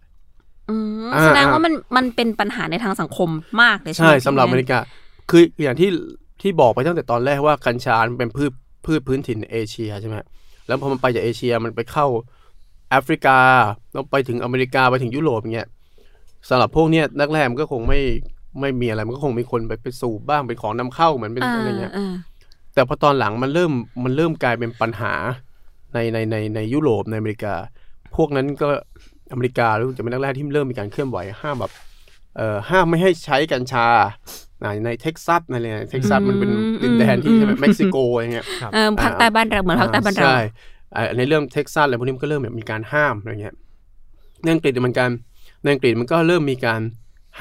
อืมอ่าแสดงว่ามันมันเป็นปัญหาในทางสังคมมากเลยใช่ไหมใช่สำหรับอพี่เมแนริกา คืออย่างที่ที่บอกไปตั้งแต่ตอนแรกว่ากัญชามันเป็นพืชพืชพื้นถิ่นเอเชียใช่ไหมฮะแล้วพอมันไปจากเอเชียมันไปเข้าแอฟริกาแล้วไปถึงอเมริกาไปถึงยุโรปอย่างเงี้ยสำหรับพวกเนี้ยแรกๆมันก็คงไม่ไม่มีอะไรมันก็คงมีคนไปไปสูบบ้างเป็นของนำเข้าเหมือนเป็นอ่าอะไรเงี้ยอ่า แต่พอตอนหลังมันเริ่มมันเริ่มกลายเป็นปัญหาในในในในยุโรปในอเมริกา พวกนั้นก็อเมริกาหรือจะเป็นแรกๆที่เริ่มมีการเคลื่อนไหวห้ามแบบเอ่อห้ามไม่ให้ใช้กัญชาในในเท็กซัสในอะไรเท็กซัสมันเป็นดินแดนที่ใช่ไหมเม็กซิโกอะไรเงี้ยเออภาคใต้บ้านเราเหมือนภาคใต้บ้านเราใช่อ่าในเรื่องเท็กซัสอะไรพวกนี้มันก็เริ่มแบบมีการห้ามอะไรเงี้ยในอังกฤษเหมือนกันในอังกฤษมันก็เริ่มมีการ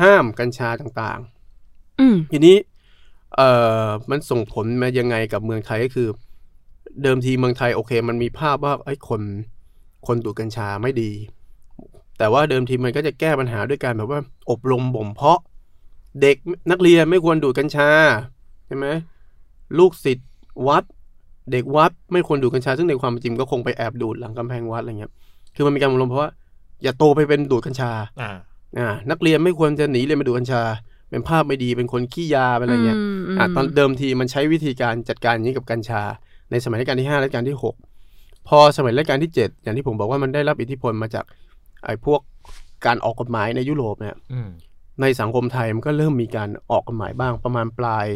ห้ามกัญชาต่างๆอืมทีนี้ เอ่อมันส่งผลมายังไงกับเมืองไทยก็คือ เดิมทีเมืองไทยโอเค มันมีภาพว่าไอ้คนคนดูดกัญชาไม่ดี แต่ว่าเดิมทีมันก็จะแก้ปัญหาด้วยการแบบว่า อบรมบ่มเพาะ เด็กนักเรียนไม่ควรดูดกัญชาใช่ไหมลูกศิษย์วัด เด็กวัดไม่ควรดูดกัญชา ซึ่งในความจริงก็คงไปแอบดูดหลังกำแพงวัดอะไรเงี้ยคือมันมีการอบรมเพราะว่าอย่าโตไปเป็นดูดกัญชาอ่าอ่านักเรียนไม่ควรจะหนีเรียนมาดูดกัญชา เป็นภาพไม่ดีเป็นคนขี้ยาเป็นอะไรเงี้ยมอะตอนเดิมทีมันใช้วิธีการจัดการอย่างนี้กับกัญชา ในสมัยรัชกาลที่5และรัชกาลที่ 6 พอสมัยรัชกาลที่ 7 อย่างที่ผมบอกว่ามันได้รับอิทธิพลมาจากไอ้พวกการออกกฎหมายในยุโรปเนี่ยอืมในสังคมไทยมันก็เริ่มมีการออกกฎหมายบ้างประมาณปลาย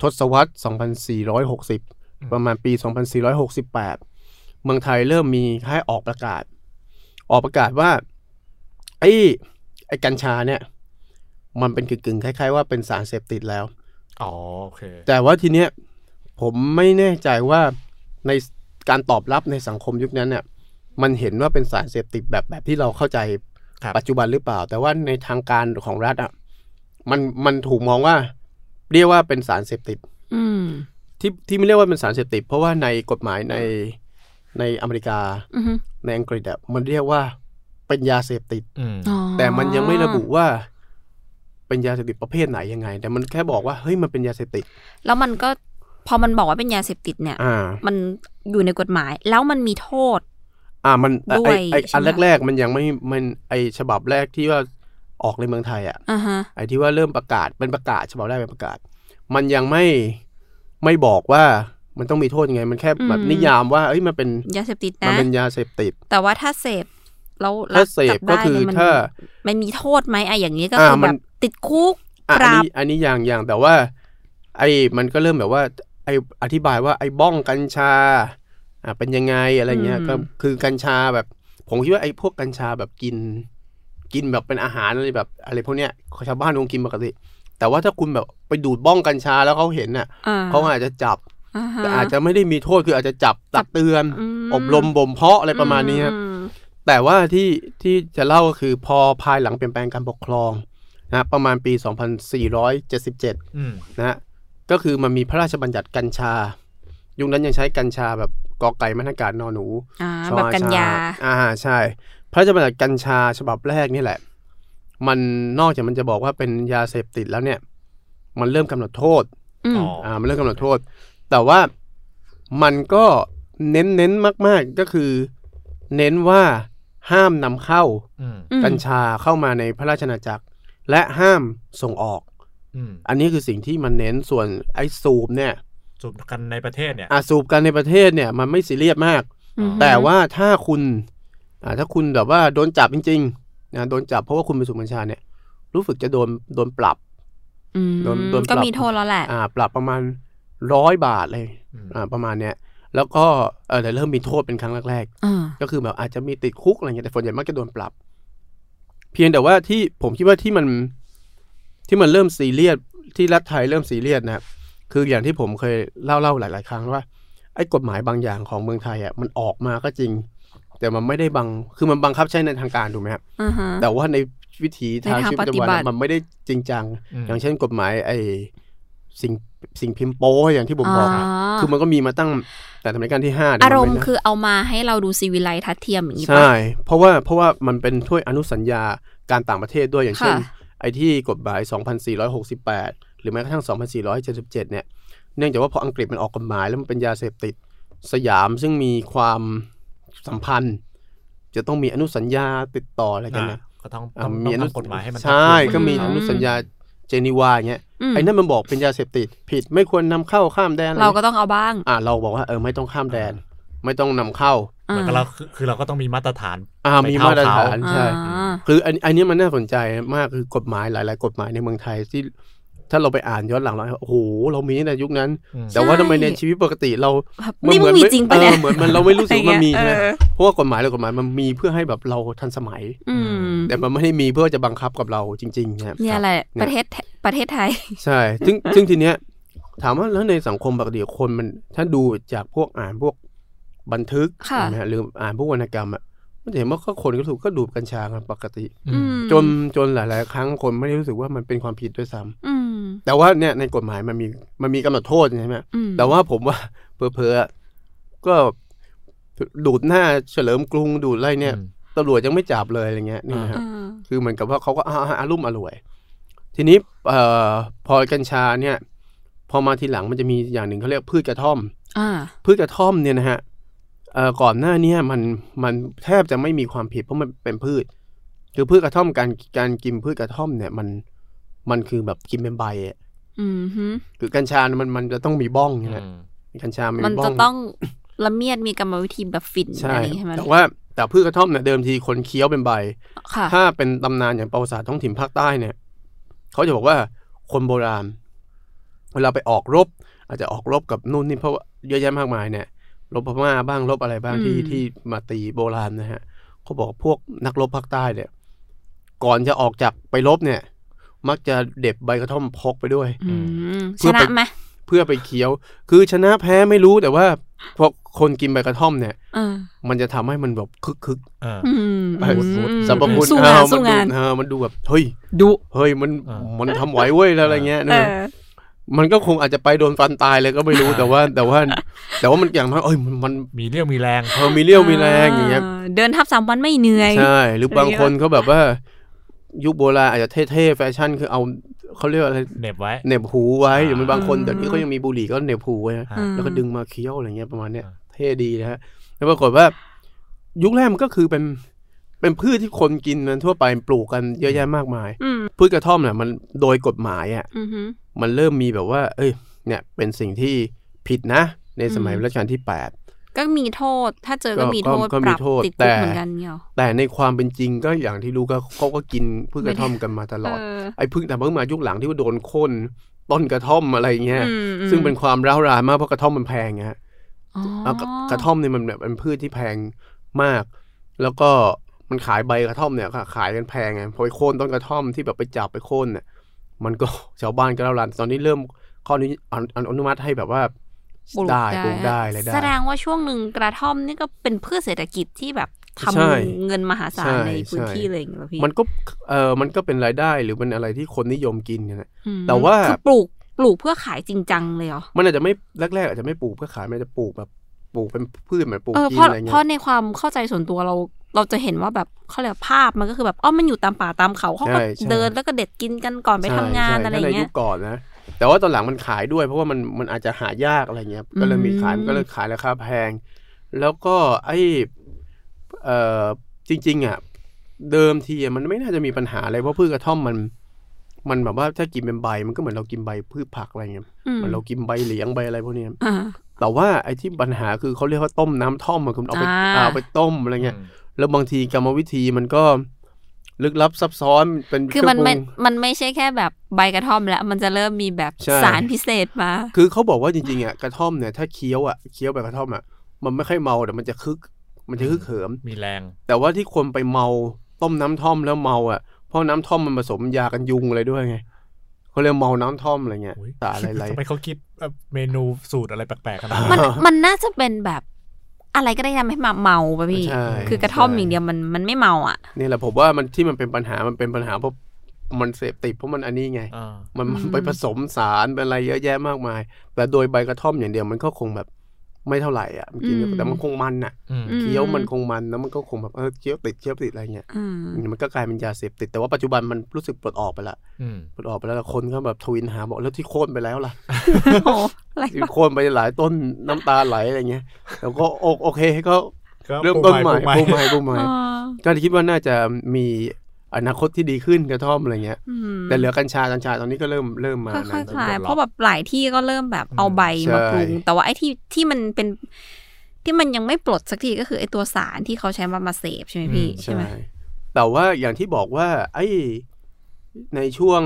ทศวรรษ 2460 ประมาณปี 2468 เมืองไทยเริ่มมีค่ายออกประกาศ ออกประกาศว่าไอ้ไอ้กัญชาเนี่ย มันเป็นกึ่งๆคล้ายๆว่าเป็นสารเสพติดแล้วอ๋อโอเคแต่ว่าทีเนี้ยผมไม่แน่ใจว่าในการตอบรับในสังคมยุคนั้นเนี่ยมันเห็นว่าเป็นสารเสพติดแบบแบบที่เราเข้าใจครับปัจจุบันหรือเปล่า แต่ว่าในทางการของรัฐอะมันมันถูกมองว่า เรียกว่าเป็นสารเสพติด อืมที่ที่ไม่เรียกว่าเป็นสารเสพติด เพราะว่าในกฎหมายในในอเมริกาอือฮึในอังกฤษอะมันเรียกว่าเป็นยาเสพติดอืมอ๋อแต่มันยังไม่ระบุว่า เป็นยาเสพติดประเภทไหนยังไง แต่มันแค่บอกว่าเฮ้ยมันเป็นยาเสพติด แล้วมันก็พอมันบอกว่าเป็นยาเสพติดเนี่ยอ่ามันอยู่ในกฎหมาย แล้วมันมีโทษ อ่ามันไอด้วยไอใช่อันไหมแรก ๆ มันยังไม่มันไอฉบับแรกที่ว่าออกในเมืองไทยอะอ่าฮะไอที่ว่าเริ่มประกาศเป็นประกาศฉบับแรกเป็นประกาศ มันยังไม่ไม่บอกว่ามันต้องมีโทษยังไง มันแค่แบบนิยามว่าเอ้ยมันเป็นยาเสพติดมันนะเป็นยาเสพติด แต่ว่าถ้าเสพแล้วถ้าเสพจับได้ก็คือเนี่ยมันถ้ามันมีโทษไหมอะอย่างนี้ก็อ่าคือมัแบนบ ติดคุกอะปอันรับนี้อันนี้อย่างอย่างแต่ว่า ไอ้มันก็เริ่มแบบว่า ไอ้อธิบายว่าไอ้บ้องกัญชาอะเป็นยังไงอะไรเงี้ยอืมก็คือกัญชาแบบ ผมคิดว่าไอ้พวกกัญชาแบบกิน กินแบบเป็นอาหารอะไรแบบ อะไรพวกเนี้ยชาวบ้านคงกินปกติแต่ว่าถ้าคุณแบบไปดูดบ้องกัญชาแล้วเขาเห็นน่ะอ่าเขาอาจจะจับอ่าฮะแต่อาจจะไม่ได้มีโทษคืออาจจะจับตักเตือนมอบรมบ่มเพาะอะไรประมาณนี้ครับอืมแต่ว่าที่ที่จะเล่าก็คือพอภายหลังเปลี่ยนแปลงการปกครอง นะประมาณปี 2477อืมนะฮะก็คือมันมีพระราชบัญญัติกัญชา ยุคนั้นยังใช้กัญชาแบบกอไก่มรรณการนอหนูอ่าชอแบบกัญญาอ่าใช่ พระราชบัญญัติกัญชาฉบับแรกนี่แหละ มันนอกจากมันจะบอกว่าเป็นยาเสพติดแล้วเนี่ย มันเริ่มกำหนดโทษอืมอ๋ออ่ามันเริ่มกำหนดโทษ แต่ว่ามันก็เน้นเน้นมาก ๆก็คือ เน้นว่าห้ามนำเข้าอืมอืมกัญชาเข้ามาในพระราชอาณาจักร และห้ามส่งออกอืมอันนี้คือสิ่งที่มันเน้นส่วนไอ้สูบเนี่ย สูบกันในประเทศเนี่ยอาสูบกันในประเทศเนี่ย มันไม่ซีเรียสมากอืมแต่ว่าถ้าคุณอ่าถ้าคุณแบบว่าโดนจับจริงๆนะโดนจับเพราะว่าคุณไปสูบกัญชาเนี่ย รู้สึกจะโดนโดนปรับอืมโดนโดนปรับก็มีโทษแล้วแหละอ่า ปรับประมาณร้อยบาทเลยอืมอ่า ประมาณเนี้ยแล้วก็เออแต่เริ่มมีโทษเป็นครั้งแรกอ่าๆก็คือแบบอาจจะมีติดคุกอะไรเงี้ยแต่ส่วนใหญ่มักจะโดนปรับ เพียงแต่ว่าที่ผมคิดว่าที่มันที่มันเริ่มซีเรียสที่รัฐไทยเริ่มซีเรียสนะครับคืออย่างที่ผมเคยเล่าเล่าหลาย ๆ ครั้งว่าไอ้กฎหมายบางอย่างของเมืองไทยอะมันออกมาก็จริง แต่มันไม่ได้บังคือมันบังคับใช้ในทางการถูกไหมครับอ่าฮะแต่ว่าในวิถีทางในทางชีวิตประจำวันปฏิบัอะติมันไม่ได้จริงจังอืมอย่างเช่นกฎหมายไอ้สิ่งสิ่งพิมพ์โป้อย่างที่ผมบอกอะาคือมันก็มีมาตั้ง แต่สมัยรัชกาลที่ห้าเนี่ยอารมณ์นไได้คือเอามาให้เราดูซีวิไลทัดเทียมอย่างนี้ปะใช่ เพราะว่าเพราะว่ามันเป็นถ้วยอนุสัญญาการต่างประเทศด้วยอย่างเช่นค่ะไอ้ที่กฎหมาย 2468 หรือแม้กระทั่ง 2477 เนี่ยเนื่องจากว่าพออังกฤษมันออกกฎหมายแล้วมันเป็นยาเสพติดสยามซึ่งมีความสัมพันธ์ จะต้องมีอนุสัญญาติดต่ออะไรกันอ่านะก็ต้องอ่าต้องมีต้องอนุทำกฎหมายให้มันใช่ทัดเทียก็มีบอนุสัญญา เจนีวาอย่างเงี้ยอืมไอ้นั่นมันบอกเป็นยาเสพติดผิดไม่ควรนำเข้าข้ามแดนอะไรเราก็ต้องเอาบ้าง อ่าเราบอกว่าเออไม่ต้องข้ามแดน ไม่ต้องนำเข้าเหมือนกับเราคือคือเราก็ต้องมีมาตรฐานอ่าไปมีเท่ามาตรฐานเขาใช่อ่าคืออันอันนี้มันน่าสนใจมากคือกฎหมายหลาย ๆ กฎหมายในเมืองไทยที่ ถ้าเราไปอ่านย้อนหลังเราโอ้โหเรามีในยุคนั้นอืมแต่ว่าใช่ทำไมในชีวิตปกติเราแบบมันี่เหมึมืงนมีไม่จริงปะเนี่ยเออเหมือนมันเราไม่รู้สึกว่ามันมีอะใช่ไรไหมเงี้ยเพราะว่ากฎหมายและกฎหมายมันมีเพื่อให้แบบเราทันสมัยอืมแต่มันไม่ได้มีเพื่อจะบังคับกับเราจริงๆนะครับเนี่ยแหละเนี่ยประเทศประเทศไทย ใช่ ซึ่งซึ่งทีเนี้ยถามว่าแล้วในสังคมปกติคนมันถ้าดูจากพวกอ่านพวกบันทึกค่ะใช่ไหมฮะหรืออ่านพวกวรรณกรรมอะมันจะเห็นว่าก็คนก็ถูกก็ดูดกัญชากันปกติอือืมมจนจนหลาย ๆ ครั้งคนไม่ได้รู้สึกว่ามันเป็นความผิดด้วยซ้ำอืม แต่ว่าเนี่ยในกฎหมายมันมีมันมีกำหนดโทษใช่ไหมอืมแต่ว่าผมว่าเพอเพอๆก็ดูดหน้าเฉลิมกรุงดูดอะไรเนี่ยอืมตำรวจยังไม่จับเลยอะไรเงี้ยนี่นะฮะอ่าคือเหมือนกับว่าเขาก็อาอารุ่มอร่วย ทีนี้เอ่อพอกัญชาเนี่ย พอมาทีหลังมันจะมีอย่างหนึ่งเขาเรียกพืชกระท่อมอ่าพืชกระท่อมเนี่ยนะฮะเอ่อก่อนหน้าเนี้มันมันแทบจะไม่มีความผิดเพราะมันเป็นพืช คือพืชกระท่อมการการกินพืชกระท่อมเนี่ยมัน มันคือแบบกินเป็นใบอะอืมฮึคือกัญชา มันมันจะต้องมีบ้องใช่ไหมอืมกัญชามันมันมีบ้จะองต้องละเมียดมีกรรมวิธีแบบฝิ่นใช่อะไรอย่างงี้ใช่ไหมแต่ว่าแต่พืชกระท่อมเนี่ยเดิมทีคนเคี้ยวเป็นใบค่ะถ้าเป็นตำนานอย่างประวัติศาสตร์ท้องถิ่นภาคใต้เนี่ยเขาจะบอกว่าคนโบราณ เวลาไปออกรบ อาจจะออกรบกับนู่นนี่เพราะว่าเยอะแยะมากมายเนี่ยรบพม่าบ้างรบอะไรบ้างที่อืมที่มาตีโบราณนะฮะเขาบอกพวกนักรบภาคใต้เนี่ย ก่อนจะออกจากไปรบเนี่ย มักจะเด็บใบกระท่อมพกไปด้วยอืมเพื่ชอไปนะไหมเพื่อไปเคี้ยว คือชนะแพ้ไม่รู้แต่ว่าพอคนกินใบกระท่อมเนี่ยเออมันจะทำให้มันแบบคึกคึกอ่าอืมๆเอออืมสรรพคุณสู้เองานอมัสู้ดูงานเออมันดูแบบเฮ้ยดุเฮ้ยมันอ่ามัมันทำไหวเว้ยแล้วอะไรเงี้ยเอนะอมันก็คงอาจจะไปโดนฟันตายเลยก็ไม่รู้แต่ว่า แต่ว่า แต่ว่ามันอย่างน้อยเอ้ยมันมันมีเรี่ยวมีแรงเออมีเลี้ยวมีแรงอย่างเงี้ยเดินทับสามวันไม่เหนื่อยใช่หรือบางคนเขาแบบว่า ยุคโบราณอาจจะเท่ๆแฟชั่นคือเอาเขาเรียกว่าอะไรเหน็บไว้เหน็บหูไว้อ่าหรือมันบางคนเดี๋ยวนี้เขายังมีบุหรี่ก็เหน็บหูไว้นะอ่าแล้วก็ดึงมาเคี้ยวอะไรเงี้ยประมาณเนี้ยอ่าเท่ดีนะฮะแล้วปรากฏว่า ยุคแรกมันก็คือเป็นเป็นพืชที่คนกินกันทั่วไปปลูกกันเยอะแยะมากมายอืมพืชกระท่อมเนี่ยมันโดยกฎหมายอะอือฮึมันเริ่มมีแบบว่า เอ้ย เนี่ยเป็นสิ่งที่ผิดนะ ในสมัยอืมรัชกาลที่แปด ก็มีโทษ ถ้าเจอก็ก็มีโทษก็ปมีรับโทษติดแต่คุกเหมือนกันเนี่ยหรอแต่ในความเป็นจริงก็อย่างที่รู้ก็เขาก็กินพืชกระท่อมกันมาตลอดเออไอ้พึ่งแต่เพิ่งมายุคหลังที่ว่าโดนโค่นต้นกระท่อมอะไรเงี้ยอืมอืมซึ่งเป็นความร้าวรานมากเพราะกระท่อมมันแพงไงฮะอ๋อแล้วก็กระท่อมเนี่ยมันแบบเป็นพืชที่แพงมาก แล้วก็มันขายใบกระท่อมเนี่ยขายกันแพงไงพอไปโค่นต้นกระท่อมที่แบบไปจับไปโค่นเนี่ยมันก็ชาวบ้านก็ร้าวรานตอนนี้เริ่มข้อนี้อนุอนุมัติให้แบบว่า ปลูกได้ปลูกได้อะไรได้ แสดงว่าช่วงหนึ่งกระท่อมนี่ก็เป็นพืชเศรษฐกิจที่แบบทำใช่เงินมหาศาลใช่ในพื้นใช่ที่เลยอย่างเงี้ยเหรอพี่มันก็เออมันก็เป็นรายได้หรือเป็นอะไรที่คนนิยมกินกันนะอืมแต่ว่าคือปลูกปลูกเพื่อขายจริงจังเลยเหรอมันอาจจะไม่แรกๆอาจจะไม่ปลูกเพื่อขายมันจะปลูกแบบปลูกเป็นพืชเหมือนปลูกเออกิเพนราะอะไรเพเงี้ราะยในความเข้าใจส่วนตัวเราเราจะเห็นว่าแบบเขาเรียกภาพมันก็คือแบบอ๋อมันอยู่ตามป่าตามเขาเขาก็ใช่ใช่เดินแล้วก็เด็ดกินกันก่อนไปทำงานใช่อะไรถ้ในเงี้ยุยคก่อนนะ แต่ว่าตอนหลังมันขายด้วย เพราะว่ามันมันอาจจะหายากอะไรเงี้ยก็เลยมีขายอืมมันก็เลยขายราคาแพง แล้วก็ไอ้เอ่อจริง ๆอะเดิมทีอะมันไม่น่าจะมีปัญหาอะไรเพราะพืชกระท่อมมันมันแบบว่าถ้ากินเป็นใบมันก็เหมือนเรากินใบพืชผักอะไรเงี้ยอืมเหมือนเรากินใบเหลียงใบอะไรพวกเนี้ยอ่าแต่ว่าไอ้ที่ปัญหาคือเขาเรียกว่าต้มน้ำท่อมอะคุณเอาไปอ่าเอาไปต้มอะไรเงี้ยแล้วบางทีกรรมวิธีมันก็ ลึกลับซับซ้อนเป็นคือเครื่มันงปรุไม่งมันไม่ใช่แค่แบบใบกระท่อมแล้ว มันจะเริ่มมีแบบใช่สารพิเศษมา คือเขาบอกว่าจริงๆอะกระท่อมเนี่ยถ้าเคี้ยวอะเคี้ยวแบบกระท่อมอะมันไม่ค่อยเมาแต่มันจะคึก มันจะคึกเขิมมีแรง แต่ว่าที่คนไปเมาต้มน้ำท่อมแล้วเมาอะเพราะน้ำท่อมมันผสมยากันยุงอะไรด้วยไงเขาเรียกเมาน้ำท่อมอะไรเงี้ยอุ๊ยสารอะไรทำไมเขาคิดแบบเมนูสูตรอะไรแปลกๆขนาดมันั้นนมันน่าจะเป็นแบบ อะไรก็ได้ทำให้มาเมาป่ะพี่ ใช่คือกระท่อมใช่ อย่างเดียวมันมันไม่เมาอะ นี่แหละผมว่ามันที่มันเป็นปัญหามันเป็นปัญหาเพราะมันเสพติดเพราะมันอันนี้ไง อ่ามันอืม ไปผสมสารเป็นอะไรเยอะแยะมากมาย แต่โดยใบกระท่อมอย่างเดียวมันก็คงแบบ ไม่เท่าไหร่อะมันกินแต่มันคงมันอะอืมอืมเคี้ยวมันคงมันแล้วมันก็คงแบบเออเคี้ยวติดเคี้ยวติดอะไรเงี้ยอืมมันก็กลายเป็นยาเสพติดแต่ว่าปัจจุบันมันรู้สึกปลดออกไปละอืมปลดออกไปแล้วคนก็แบบทวินหาบอกแล้วที่โค่นไปแล้วล่ะโอ้อะไรที่วะโค่นไปหลายต้นน้ำตาไหลอะไรเงี้ยแล้วก็โอโอเคก็ก็เริ่มต้นใหม่ปลูปกลูกใหใหม่ม่ปลูกใหม่อ่าก็คิดว่าน่าจะมี อนาคตที่ดีขึ้นกระท่อมอะไรเงี้ยอืมแต่เหลือกัญชากัญชาตอนนี้ก็เริ่มเริ่มมาค่อยๆคนะลายเพราะแบบหลายที่ก็เริ่มแบบเอาอืมใบมาใช่ปรุง แต่ว่าไอ้ที่ที่มันเป็น ที่มันยังไม่ปลดสักทีก็คือไอ้ตัวสารที่เขาใช้มามาเสพใช่ไหมพี่ใช่ไหมแต่ว่าอย่างที่บอกว่า ไอ้ในช่วง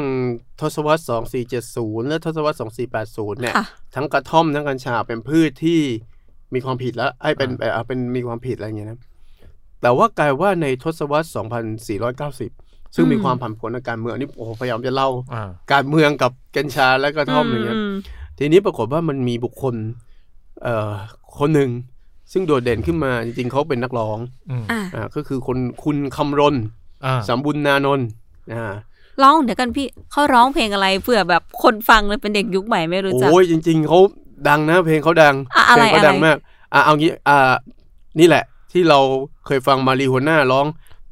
ทศวรรษ 2470 และทศวรรษ 2480 เนี่ยค่ะทั้ทั้งกระท่อมทั้งกัญชาเป็นพืชที่มีความผิดแล้วไอ้เป็นเอ่อเป็นมีความผิดอะไรเงี้ยนะ แต่ว่ากลายว่าในทศวรรษ 2490 ซึ่งมีอืมความผันผวนทางการเมืองอันนี้โอ้โหพยายามจะเล่าอ่า การเมืองกับกัญชาและกระท่อมอะไรเงี้ยมทีนี้ปรากฏว่ามันมีบุคคลเอ่อคนหนึ่งซึ่งโดดเด่นขึ้นมาจริงๆเขาเป็นนักร้องอืมอะอ่าก็คือคนคุณคำรณอ่าสมบุญนานนท์อ่าร้องเดี๋ยวกันพี่เขาร้องเพลงอะไรเผื่อแบบคนฟังเลยเป็นเด็กยุคใหม่ไม่รู้จักโอ้ยจริง ๆเขาดังนะ เพลงเขาดังอะอะไรเพลงเขาดังอะไรมากอะเอางี้อ่านี่แหละ ที่เราเคยฟังมารีหัวหน้าร้อง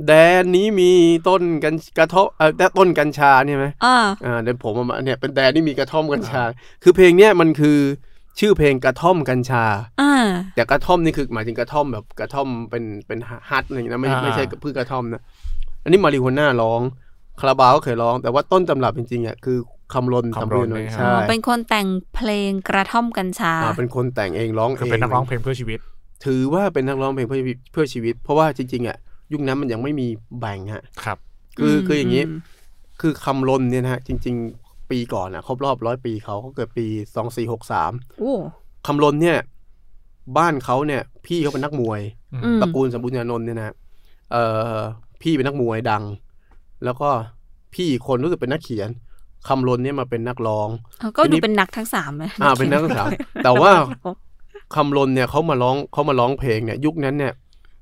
แดนนี้มีต้นกันกระท่อมเอ่อต้นกัญชาเนี่ยไหมอ่าอ่าเดี๋ยวผมเอามาเนี่ยเป็นแดนที่มีกระท่อมกัญชา คือเพลงเนี้ยมันคือชื่อเพลงกระท่อมกัญชาอ่าแต่กระท่อมนี่คือหมายถึงกระท่อมแบบกระท่อมเป็นเป็นฮัทอะไรอย่างเงี้ยนะไม่อ่าไม่ใช่พืชกระท่อมนะอันนี้มาริโฮน่าร้องคาราบาวก็เคยร้อง แต่ว่าต้นตำรับจริงๆอะคือคำรณคำรณตำรณเนี่ยใช่เป็นคนแต่งเพลงกระท่อมกัญชาอ่าเป็นคนแต่งเองร้องเองคือเป็นนักร้องเพลงเพื่อชีวิต ถือว่าเป็นนักร้องเพลงเพื่อชีวิตเพื่อชีวิต เพราะว่าจริงๆอะยุคนั้นมันยังไม่มีแบ่งฮะครับ คืออมคืออย่างนี้อืมคือคำรณเนี่ยนะฮะจริง ๆ ปีก่อนอะครบรอบร้อยปีเขาเขาเกิดปีสองสี่หกสามโอ้คำรณเนี่ย บ้านเขาเนี่ย พี่เขาเป็นนักมวยอืมตระกูลสมบูรณาญนนท์เนี่ยนะเอ่อพี่เป็นนักมวยดัง แล้วก็พี่อีกคนรู้สึกเป็นนักเขียนคำรณเนี่ยมาเป็นนักร้องเอาก็ทีนี้ดูเป็นนักทั้งสามเลยอ่าเป็นนักศึกษาแต่ว่า คำรณเนี่ยเขามาร้องเขามาร้องเพลงเนี่ยยุคนั้นเนี่ย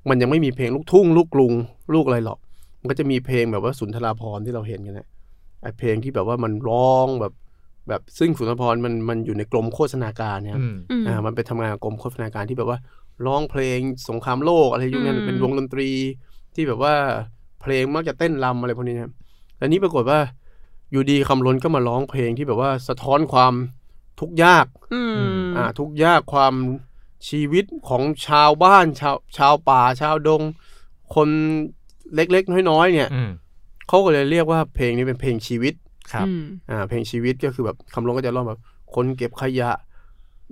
มันยังไม่มีเพลงลูกทุ่งลูกกรุงลูกอะไรหรอก มันก็จะมีเพลงแบบว่าสุนทราภรณ์ที่เราเห็นกันนะไอเพลงที่แบบว่ามันร้องแบบแบบซึ่งสุนทรภรณ์มันมันอยู่ในกรมโฆษณาการเนี่ยอืมอืมอ่ามันเป็นทำงานกับกรมโฆษณาการที่แบบว่าร้องเพลงสงครามโลกอะไรยุคนั้นอืมเป็นวงดนตรีที่แบบว่าเพลงมักจะเต้นรำอะไรพวกนี้นะครับแล้วนี้ปรากฏว่าอยู่ดีคำรณก็มาร้องเพลงที่แบบว่าสะท้อนความทุกข์ยาก อืมอ่าทุกข์ยากความชีวิตของชาวบ้านชาวชาวป่าชาวดง คนเล็กๆน้อยๆเนี่ยอืมเขาก็เลยเรียกว่าเพลงนี้เป็นเพลงชีวิตครับอืมอ่าเพลงชีวิตก็คือแบบคำร้องก็จะร้องแบบ คนเก็บขยะ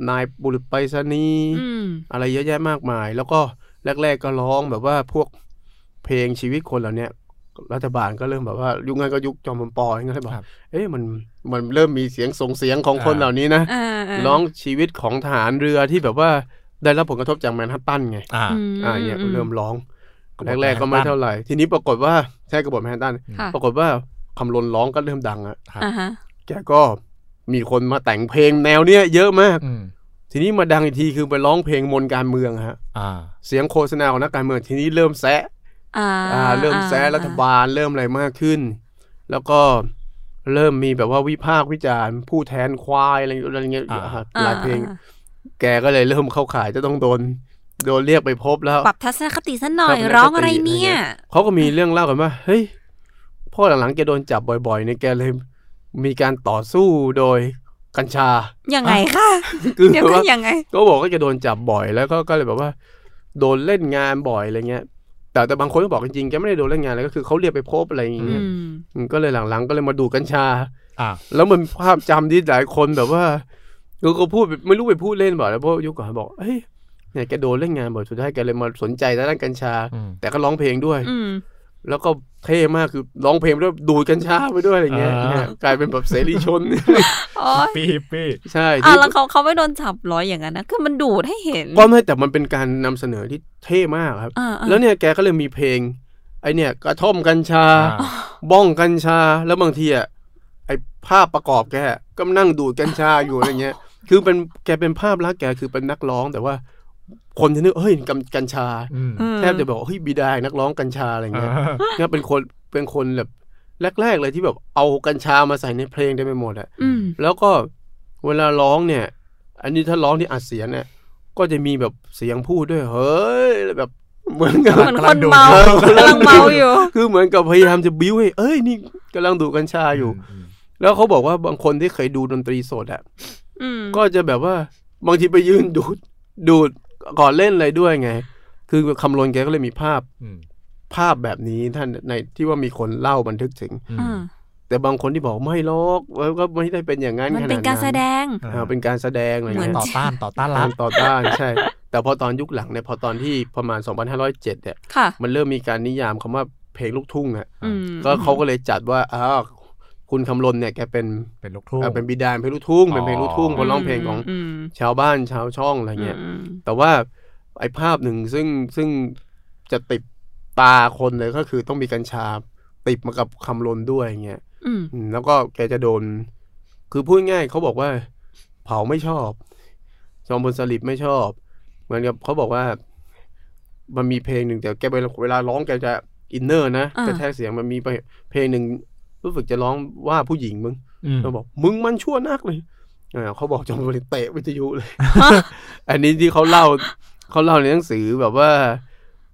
นายบุรุษไปรษณีย์อืมอะไรเยอะแยะมากมาย แล้วก็แรก ๆก็ร้องแบบว่าพวกเพลงชีวิตคนเหล่าเนี้ย รัฐบาลก็เริ่มแบบว่ายุคนั้นก็ยุคจอมพลปออย่างเงี้ยเลยบอกครับเอ๊ะมันมันเริ่มมีเสียงส่งเสียงของคนอ่าเหล่านี้นะอ่าาร้องชีวิตของทหารเรือที่แบบว่าได้รับผลกระทบจากแมนฮัตตันไง อ่ามอ่าเนี่ยก็เริ่มร้องกบฏแรกๆก็ไม่เท่าไหร่ ทีนี้ปรากฏว่าใช่กบฏแมนฮัตตันค่ะปรากฏว่าคำรณร้องก็เริ่มดังอะครับอ่าฮะแกก็มีคนมาแต่งเพลงแนวเนี้ยเยอะมากอืมทีนี้มาดังอีกทีคือไปร้องเพลงมนต์การเมืองฮะอ่าเสียงโฆษณาของนักการเมืองทีนี้เริ่มแซะอ่าอ่า เริ่มแซะรัฐบาลเริ่มอะไรมากขึ้น แล้วก็เริ่มมีแบบว่าวิพากษ์วิจารณ์ ผู้แทนควายอะไรอะไรเงี้ยอ่าอ่าอ่าหลายเพลง แกก็เลยเริ่มเข้าข่ายจะต้องโดนโดนเรียกไปพบแล้ว ปรับทัศนคติซะหน่อยปรับทัศนคติร้องอะไรเนี่ย เขาก็มีเรื่องเล่ากันว่าเฮ้ยพ่อหลังๆแกโดนจับบ่อยๆเนี่ยแกเลยมีการต่อสู้โดยกัญชา ยังไงคะคือเดี๋ยวแบบก็ว่ายังไง ก็บอกว่าจะโดนจับบ่อยแล้วก็ก็เลยแบบว่า โดนเล่นงานบ่อยอะไรเงี้ย แต่แต่บางคนก็บอกจริงๆแกไม่ได้โดนเล่นงานเลยก็คือเขาเรียกไปพบอะไรอย่างอืเงี้ยมอืมก็เลยหลังๆก็เลยมาดูกัญชาอ่าแล้วมันภาพจำที่หลายคนแบบว่าก็ก็พูดไม่รู้ไปพูดเล่นบ่อยแล้วเพราะยุคก่อนบอกเฮ้ยเนี่ยแกโดนเล่นงานบ่อยสุดท้ายแกเลยมาสนใจด้านกัญชาอืมแต่ก็ร้องเพลงด้วยอืม แล้วก็เท่มากคือร้องเพลงไปด้วยดูดกัญชาไปด้วยอะไรเงี้ยอ่าเนี่ยกลายเป็นแบบเสรีชนโอ้ยปี้ปี้ใช่อะที่แล้วเขาเขาไม่โดนจับร้อยอย่างนั้นนะคือมันดูดให้เห็นก็ไม่แต่มันเป็นการนำเสนอที่เท่มากครับอ่าอ่าแล้วเนี่ยแกก็เลยมีเพลง ไอเนี่ยกระท่อมกัญชาอ่าบ้องกัญชาแล้วบางทีอะไอภาพประกอบแกก็นั่งดูดกัญชาอยู่อะไรเงี้ย คือเป็นแกเป็นภาพลักษณ์แกคือเป็นนักร้องแต่ว่า คนจะนึกเฮ้ยกัญกัญชาอืมอืมแทบจะบอกว่าเฮ้ยบิดานักร้องกัญชาอะไรเงี้ยอ่าเนี่ยเป็นคนเป็นคนแบบแรก ๆ เลยที่แบบเอากัญชามาใส่ในเพลงได้ไปหมดอะอืมแล้วก็เวลาร้องเนี่ย อันนี้ถ้าร้องที่อัดเสียงเนี่ย ก็จะมีแบบเสียงพูดด้วยเฮ้ยแบบเหมือนกับเหมือนคนเมากำลังเมาอยู่ คือเหมือนกับพยายามจะบิ้วให้เอ้ยนี่กำลังดูดกัญชาอยู่มแล้วเขาบอกว่าบางคนที่เคยดูดนตรีสดอะอืมก็จะแบบว่าบางทีไปยืนดูดดูด ก่อนเล่นอะไรด้วยไง คือคำรณแกก็เลยมีภาพอืมภาพแบบนี้ท่านในที่ว่ามีคนเล่าบันทึกถึงอืมอ่าแต่บางคนที่บอกไม่หรอกแล้วก็ไม่ได้เป็นอย่างนั้นมันขนาดเป็นการแสดงอ่าเป็นการแสดงอะไรเหมือนเงี้ยต่อต้านต่อต้านรักาฐรต่อต้านใช่ แต่พอตอนยุคหลังเนี่ยพอตอนที่ประมาณ 2507เนี่ยค่ะมันเริ่มมีการนิยามคำว่าเพลงลูกทุ่งอะอืมก็เขาก็เลยจัดว่าอ้าว คุณคำรณเนี่ยแกเป็นเป็นลูกทุ่งเอ่อเป็นบิดาเพลงลูกทุ่งอ๋อเป็นเพลงลูกทุ่งคนร้องเพลงของมชาวบ้านชาวช่องอะไรเงี้ยอืมแต่ว่าไอ้ภาพหนึ่งซึ่งซึ่งจะติดตาคนเลยก็คือต้องมีกัญชาติดมากับคำรณด้วยเงี้ยอืมอืมแล้วก็แกจะโดน คือพูดง่ายเขาบอกว่า เผ่าไม่ชอบ จอมพลสฤษดิ์ไม่ชอบ เหมือนกับเขาบอกว่า มันมีเพลงหนึ่งแต่แกเวลาเวลาร้องแกจะ inner นะอ่ากระแทกเสียงมันมีไปเพลงหนึ่ง รู้สึกจะร้องว่าผู้หญิงมึงอืมเขาบอกมึงมันชั่วนักเลยอ่าเขาบอกจอมพลสฤษดิ์เตะวิทยุเลย อันนี้ที่เขาเล่าเขาเล่าในหนังสือแบบว่า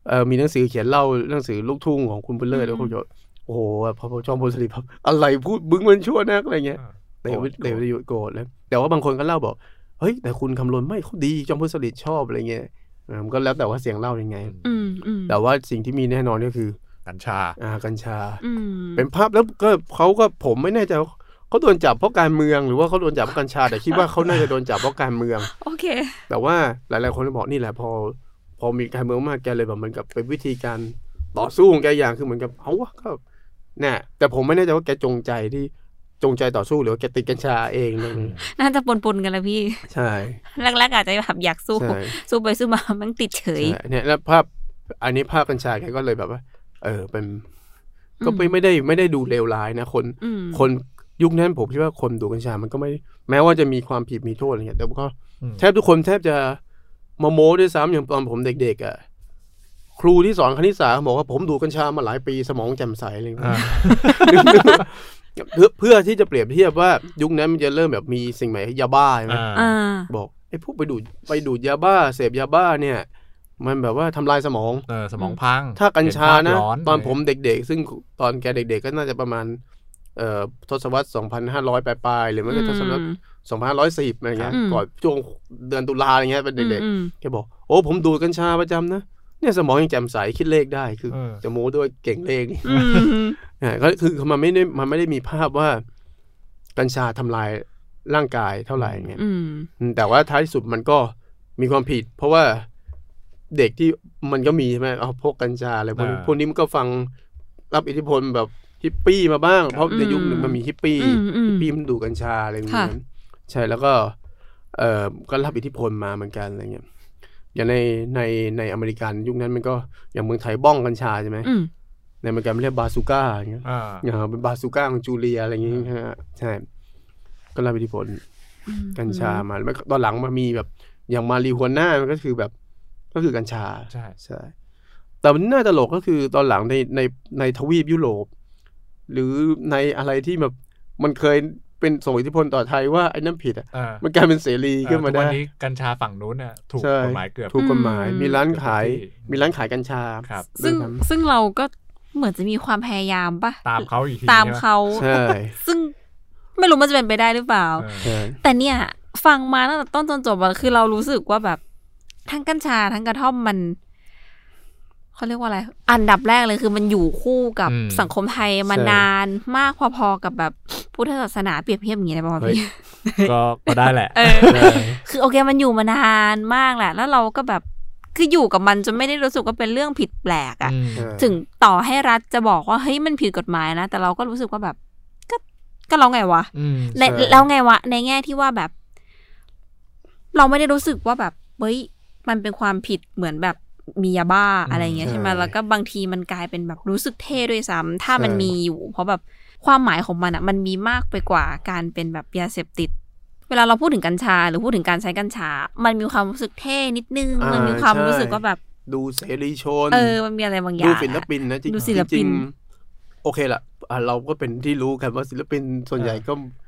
เออมีหนังสือเขียนเล่าหนังสือลูกทุ่งของคุณบุญเลิศแล้วเขาบอกโอ้โหพอพอจอมพลสฤษดิ์แบบอะไรพูดบึ้งมันชั่วนักอะไรเงี้ยเต๋อเต๋อจะอยู่โกรธแล้วแต่ว่าบางคนก็เล่าบอกเฮ้ยแต่คุณคำรณไม่เขาดีจอมพลสฤษดิ์ชอบอะไรเงี้ยเออมันก็แล้วแต่ว่าเสียงเล่ายังไงอืมอืมแต่ว่าสิ่งที่มีแน่นอนก็คือ กัญชา อ่ากัญชาอืมเป็นภาพแล้วก็เขาก็ผมไม่แน่ใจว่าเขาโดนจับเพราะการเมืองหรือว่าเขาโดนจับเพราะกัญชา แต่คิดว่าเขาน่าจะโดนจับเพราะการเมือง โอเค แต่ว่าหลาย ๆ คนก็บอกนี่แหละพอ พอมีการเมืองมากแกเลยแบบเหมือนกับเป็นวิธีการต่อสู้ของแกอย่างคือเหมือนกับเอาวะก็เนี่ยแต่ผมไม่แน่ใจว่าแกจงใจที่จงใจต่อสู้หรือว่าแกติดกัญชาเองเลยน่าจะปนๆกันแล้วพี่ ใช่แรกๆอาจจะแบบอยากสู้ใช่สู้ไปสู้มามันติดเฉยใช่เนี่ยแล้วภาพอันนี้ภาพกัญชาแกก็เลยแบบว่า เออเป็น ก็ไม่ไม่ได้ไม่ได้ดูเลวร้ายนะคนอืมคนยุคนั้นผมคิดว่าคนดูกัญชา มันก็ไม่ แม้ว่าจะมีความผิดมีโทษอะไรเงี้ยแต่ก็อืมแทบทุกคนแทบจะมาโม้ด้วยซ้ำอย่างตอนผมเด็กๆอะครูที่สอนคณิตศาสตร์บอกว่าผมดูดกัญชามาหลายปีสมองแจ่มใสอะไรเงี้อ่ายเพื่อเพื่อที่จะเปรียบเทียบว่ายุคนั้นมันจะเริ่มแบบมีสิ่งใหม่ยาบ้าใช่ไหมอ่าอ่าบอกไอ้พวกไปดูดไปดูดยาบ้าเสพยาบ้าเนี่ย มันแบบว่าทำลายสมองเออสมองพัง ถ้ากัญชานะเห็ภพร้ตอนผมเด็กๆ ซึ่งตอนแกเด็กๆ ก็น่าจะประมาณ เอ่อทศวรรษ 2,500 ปลายๆ หรือไม่ก็ทศวรรษ2,510อะไรเงี้ยอืมก่อนช่วงเดือนตุลาอะไรเงี้ยเป็นเด็กอืมๆแกบอก โอ้ผมดูดกัญชาประจำนะ เนี่ยสมองยังแจ่มใสคิดเลขได้ คือเออจะโม้ด้วยเก่งเลขนี่อืมเนี่ยก็คือมันไม่ได้มันไม่ได้มีภาพว่า กัญชาทำลายร่างกายเท่าไหร่เงี้ยอืมอืมแต่ว่าท้ายที่สุดมันก็มีความผิด เพราะว่า เด็กที่มันก็มีใช่ไหมเอาพวกกัญชาอะไรพวกนี้อ่าพวกนี้มันก็ฟังรับอิทธิพลแบบฮิปปี้มาบ้าง เพราะในยุคหนึ่งมันมีฮิปปี้อืมอืมฮิปปี้มันดูดกัญชาอะไรอย่างเงี้ยค่ะใช่แล้วก็เอ่อก็รับอิทธิพลมาเหมือนกันอะไรเงี้ยอย่างในในในอเมริกันยุคนั้นมันก็อย่างเมืองไทยบ้องกัญชาใช่ไหมอืมในอเมริกันมันเรียกบาซูก้าอย่างเงี้ยอ่าอย่างเป็นบาซูก้าของจูเลียอะไรอย่างเงี้ยฮะใช่ ก็รับอิทธิพลกัญชามาแล้วตอนหลังมามีแบบอย่างมารีฮวน่ามันก็คือแบบ ก็คือกัญชาใช่ใช่แต่มันน่าตลกก็คือตอนหลังในในในทวีปยุโรป หรือในอะไรที่แบบมันเคยเป็นส่งอิทธิพลต่อไทยว่าไอ้นั่นผิดอะอ่ามันกลายเป็นเสรีขึ้นมาทุกได้วันนี้กัญชาฝั่งนู้นเนี่ยถูกใช่กฎหมายเกือบถูกกฎหมายอืมมีร้านขายเกือบทุกที่มีร้านขายกัญชาครับ ซึ่งด้วยซ้ซึ่งเราก็เหมือนจะมีความพยายามปะตามเขาอีกทีตามใช่ไหเขาำใช่ซึ่งไม่รู้มันจะเป็นไปได้หรือเปล่าเออใช่แต่เนี่ย ฟังมาตั้งแต่ต้นจนจบอะคือเรารู้สึกว่าแบบ ทั้งกัญชาทั้งกระท่อมมันเขาเรียกว่าอะไร อันดับแรกเลยคือมันอยู่คู่กับสังคมไทยมานานมากพอๆกับแบบพุทธศาสนาเปรียบเทียบอย่างนี้ได้ป่าวพี่ก็ก็ได้แหละเออใช่คือโอเคมันอยู่มานานมากแหละ แล้วเราก็แบบคืออยู่กับมันจนไม่ได้รู้สึกว่าเป็นเรื่องผิดแปลกอะอืมใช่ถึงต่อให้รัฐจะบอกว่าเฮ้ยมันผิดกฎหมายนะ แต่เราก็รู้สึกว่าแบบ ก็ก็เราไงวะอืมในแล้วไงวะ ในแง่ที่ว่าแบบ เราไม่ได้รู้สึกว่าแบบเฮ้ย มันเป็นความผิดเหมือนแบบมียาบ้าอะไรอย่างเงี้ยใช่ไหมแล้วก็บางทีมันกลายเป็นแบบรู้สึกเท่ด้วยซ้ำถ้ามันมีอยู่ เพราะแบบความหมายของมันอะมันมีมากไปกว่าการเป็นแบบยาเสพติด เวลาเราพูดถึงกัญชา หรือพูดถึงการใช้กัญชา มันมีความรู้สึกเท่นิดนึงอ่ามัมันมีความใช่รู้สึกว่าแบบดูเสรีชน เออ มันมีอะไรบางอย่าดูงศิลอะปินนะจริงดูศิลปินจริงๆโอเคละอะเราก็เป็นที่รู้กันว่าศิลปินส่วนใหญ่ก็ใช้กัญชา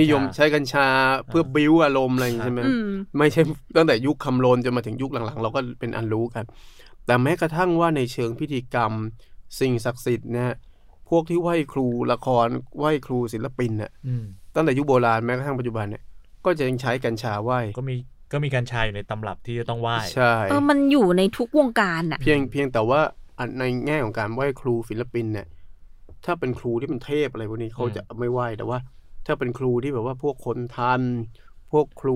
นิยมใช้กัญชาเพื่อบิ้วอารมณ์อะไรอย่างนี้ใช่ไหมอืมไม่ใช่ตั้งแต่ยุคคำโลนจนมาถึงยุคหลังๆ เราก็เป็นอันรู้กัน แต่แม้กระทั่งว่าในเชิงพิธีกรรม สิ่งศักดิ์สิทธิ์เนี่ยพวกที่ไหว้ครูละครไหว้ครูศิลปินเนี่ยอืมตั้งแต่ยุคโบราณแม้กระทั่งปัจจุบันเนี่ยก็จะยังใช้กัญชาไหว้ก็มีก็มีกัญชาอยู่ในตำรับที่จะต้องไหว้ใช่เออมันอยู่ในทุกวงการอะเพียงเพียงแต่ว่าอันในแง่ของการไหว้ครูศิลปินเนี่ยถ้าเป็นครูที่เป็นเทพอะไรพวกนี้เขาจะไม่ไหว้แต่ว่า ถ้าเป็นครูที่แบบว่าพวกคนทัน พวกครู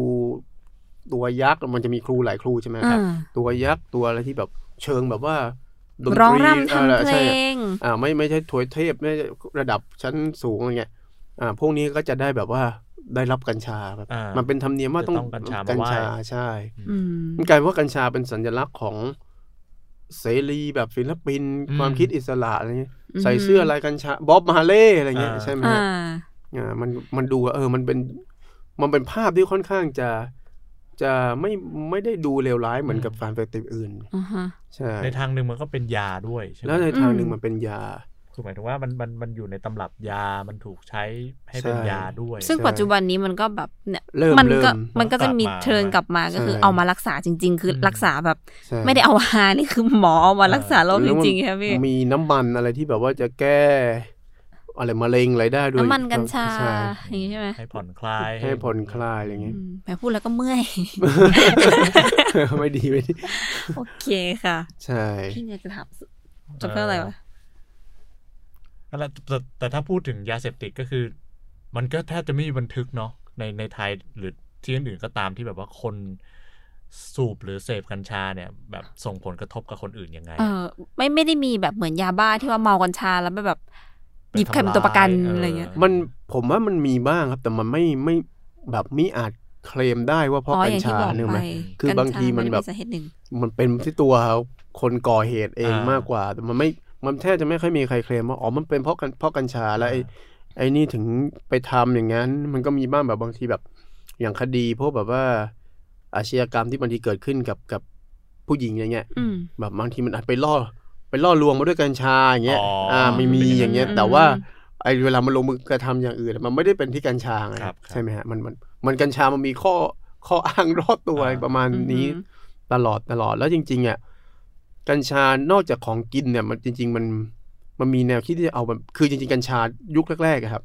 ตัวยักษ์มันจะมีครูหลายครูใช่ไหมครับอ่าตัวยักษ์ตัวอะไรที่แบบเชิงแบบว่าดนตร้องรำทำอ่าเพลใช่งอ่าไม่ไม่ใช่ถวยเทพไม่ใช่ระดับชั้นสูงอะไรเงี้ยอ่าพวกนี้ก็จะได้แบบว่าได้รับกัญชาแบบอ่ามัมันเป็นธรรมเนียมว่าต้องจะต้องกัญชามากัญไหว้ชาใช่อืมมันกลายเป็นว่ากัญชาเป็นสัญลักษณ์ของเสรีแบบศิลปินความคิดอิสระอะไรเงี้ยอืมใส่เสื้อลายกัญชาบ๊อบมาเล่อะไรเงี้ยอ่าใช่ไหม อ่าฮะอ่ามันมันดูว่าเออมันเป็นมันเป็นภาพที่ค่อนข้างจะจะไม่ไม่ได้ดูเลวร้ายเหมือนกับสารเสพติดอื่นอ่าฮะใช่ในทางหนึ่งมันก็เป็นยาด้วยใช่ไหมแล้วในทางหนึ่งอืมมันเป็นยาคือหมายถึงว่ามันมันมันอยู่ในตำรับยา มันถูกใช้ให้เป็นใช่ยาด้วย ซึ่งใช่ปัจจุบันนี้มันก็แบบเนี่ยเริ่มมันก็เริ่มมันก็จะมีกลับมาเทิร์นกลับมาก็คือใช่เอามารักษาจริง ๆ คืออมรักษาแบบใช่ไม่ได้เอาฮานี่คือหมอเอามารักษาโรคจแล้วมันริงๆครับพี่มีน้ำมันอะไรที่แบบว่าจะแก้ อะไรมะเร็งอะไรได้ด้วยน้ำมันกัญชาใช่อย่างนี้ใช่ไหมให้ผ่อนคลายให้ผ่อนคลายอะไรอย่างเงี้ยอืมแหมพูดแล้วก็เมื่อย ไม่ดีไม่ดีโอเคค่ะ ใช่พี่เนี่ยจะถามจะเพื่ออะไรวะนั่นแหละแต่แต่ถ้าพูดถึงยาเสพติดก็คือ มันก็แทบจะไม่มีบันทึกเนาะในในไทยหรือที่อื่นๆก็ตามที่แบบว่าคนสูบหรือเสพกัญชาเนี่ย แบบส่งผลกระทบกับคนอื่นยังไง เออไม่ไม่ได้มีแบบเหมือนยาบ้าที่ว่าเมากัญชาแล้วแบบ หยิบใครเป็นตัวประกันอะไรเงี้ยมันผมว่ามันมีบ้างครับ แต่มันไม่ไม่แบบไม่อาจเคลมได้ว่าเพราะอ๋อกัอญย่างที่ชาบอกเนี่ยไปไหมคือบางทีมันแบบกัญชาไได้สาเหตุหนึ่งมันเป็นที่ตัวคนก่อเหตุเองอ่ามมากกว่า แต่มันไม่มันแทบจะไม่ค่อยมีใครเคลมว่าอ๋อมันเป็นเพราะกันเพราะกัญชาแล้วไอ้ไอ้นี่ถึงไปทำอย่างนั้น มันก็มีบ้างแบบบางทีแบบ อย่างคดีพวกแบบว่า อาชญากรรมที่บางทีเกิดขึ้นกับกับผู้หญิงอย่างเงี้ยอืมแบบบางทีมันอาจไปล่อ ไปล่อลวงมาด้วยกัญชาอย่างเงี้ยอ๋ออ่อ่าไม่มีอย่างเงี้ยอืมแต่ว่าไอ้เวลามันลงมือกระทำอย่างอื่น มันไม่ได้เป็นที่กัญชาไงครับครับใช่ไหมฮะมันมันมันกัญชามันมีข้อข้ออ้างรอบตัวอะไรประมาณนี้อือหือตลอดตลอดแล้วจริงๆอะกัญชานอกจากของกินเนี่ย มันจริง ๆ มันมันมีแนวคิดที่จะเอาแบบคือจริงๆกัญชายุคแรกๆอะครับ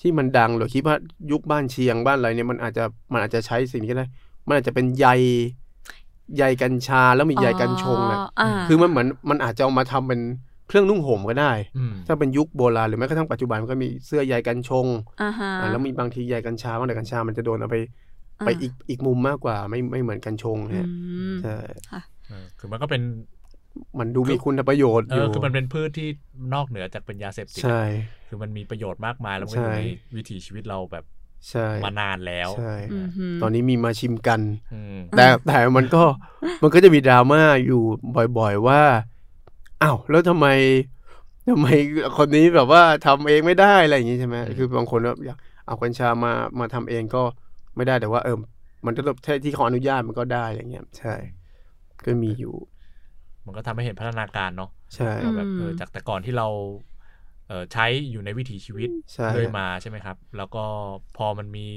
ที่มันดังหรือคิดว่ายุคบ้านเชียงบ้านอะไรเนี่ยมันอาจจะมันอาจจะใช้สิ่งนี้ก็ได้ มันอาจจะเป็นใย ใยกัญชาแล้วมีใยกัญชงอะอ่าคือมันเหมือนมันอาจจะเอามาทำเป็นเครื่องนุ่งห่มก็ได้อืมถ้าเป็นยุคโบราณหรือแม้กระทั่งปัจจุบันมันก็มีเสื้อใยกัญชงอ่าฮะอ่าแล้วมีบางทีใยกัญชาบางแต่กัญชามันจะโดนเอาไปไปอีกอีกมุมมากกว่าไม่ไม่เหมือนกัญชงอืฮะมใช่เออคือมันก็เป็นมันดูมีคุณประโยชน์เออยู่อคือมันเป็นพืชที่นอกเหนือจากเป็นยาเสพติดใช่คือมันมีประโยชน์มากมายแล้วมันก็อยู่ใช่ในวิถีชีวิตเราแบบ ใช่มานานแล้วใช่อืมฮึตอนนี้มีมาชิมกันอืมแต่แต่มันก็มันก็จะมีดราม่าอยู่บ่อยๆว่าอ้าวแล้วทำไมทำไมคนนี้แบบว่าทำเองไม่ได้อะไรอย่างงี้ใช่ไหมคือบางคนแบบอยากเอากัญชามามาทำเองก็ไม่ได้แต่ว่า เออมันจะแค่ที่เขาอนุญาตมันก็ได้อะไรเงี้ยใช่ ก็มีอยู่ มันก็ทำให้เห็นพัฒนาการเนาะใช่ว่าแบบเออจากแต่ก่อนที่เราเออ ใช้อยู่ในวิถีชีวิตใช่เรื่อยมาใช่ไหมครับ แล้วก็พอมันมี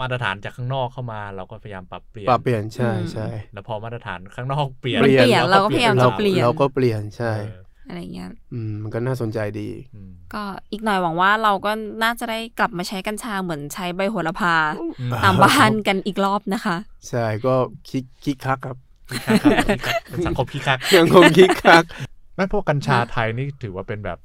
มาตรฐานจากข้างนอกเข้ามาเราก็พยายามปรับเปลี่ยนปรับเปลี่ยนใช่ใช่แล้วพอมาตรฐานข้างนอกเปลี่ยนมันเปลี่ยนก็เราก็พยายามเราจะเปลี่ยนเราก็เปลี่ยนใช่เอออะไรเงี้ยอืมมันก็น่าสนใจดีอืมก็อีกหน่อยหวังว่าเราก็น่าจะได้กลับมาใช้กัญชาเหมือนใช้ใบโหระพาอืมตามบ้านกันอีกรอบนะคะ ใช่ก็คิกคิกคักครับครับครับเป็นสังคมพี่คักยังคงคิกคักไม่พวกกัญชาไทยนี่ถือว่าเป็นแบบ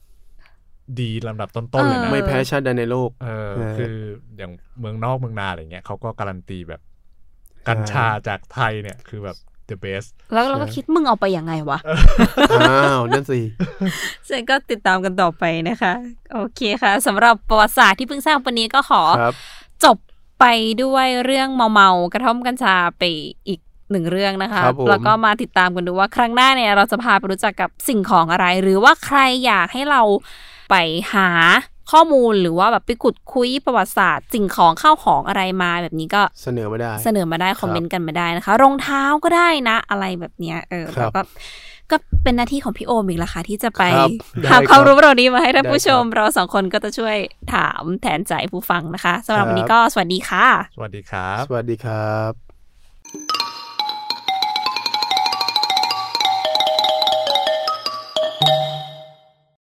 ดีลำดับต้นๆเลยนะไม่แพ้ชาติใดในโลกเออใช่คืออย่างเมืองนอกเมืองนาอะไรเงี้ยเขาก็การันตีแบบ กัญชาจากไทยเนี่ยคือแบบ the best แล้วเราก็คิดมึงเอาไปยังไงวะ อ้าว นั่นสิซึ่งก็ติดตามกันต่อไปนะคะ โอเคค่ะสำหรับประวัติศาสตร์ที่เพิ่งสร้างวันนี้ก็ขอครับจบไปด้วยเรื่องเมา ๆ กระท่อมกัญชาไปอีกหนึ่งเรื่องนะคะครับผมแล้วก็มาติดตามกันดูว่าครั้งหน้าเนี่ย เราจะพาไปรู้จักกับสิ่งของอะไร หรือว่าใครอยากให้เรา ไปหาข้อมูลหรือว่าแบบไปขุดคุยประวัติศาสตร์สิ่งของข้าวของอะไรมาแบบนี้ก็เสนอมาได้ เสนอมาได้คอมเมนต์กันมาได้นะคะ รองเท้าก็ได้นะ อะไรแบบเนี้ยเออครัแล้วบก็ก็เป็นหน้าที่ของพี่โอมอีกละค่ะที่จะไปครับได้หาความรู้เหล่านี้มาให้ท่านได้ผู้ชมครับเราสองคนก็จะช่วยถามแทนใจผู้ฟังนะคะสำหรับครับวันนี้ก็สวัสดีค่ะ สวัสดีครับ สวัสดีครับ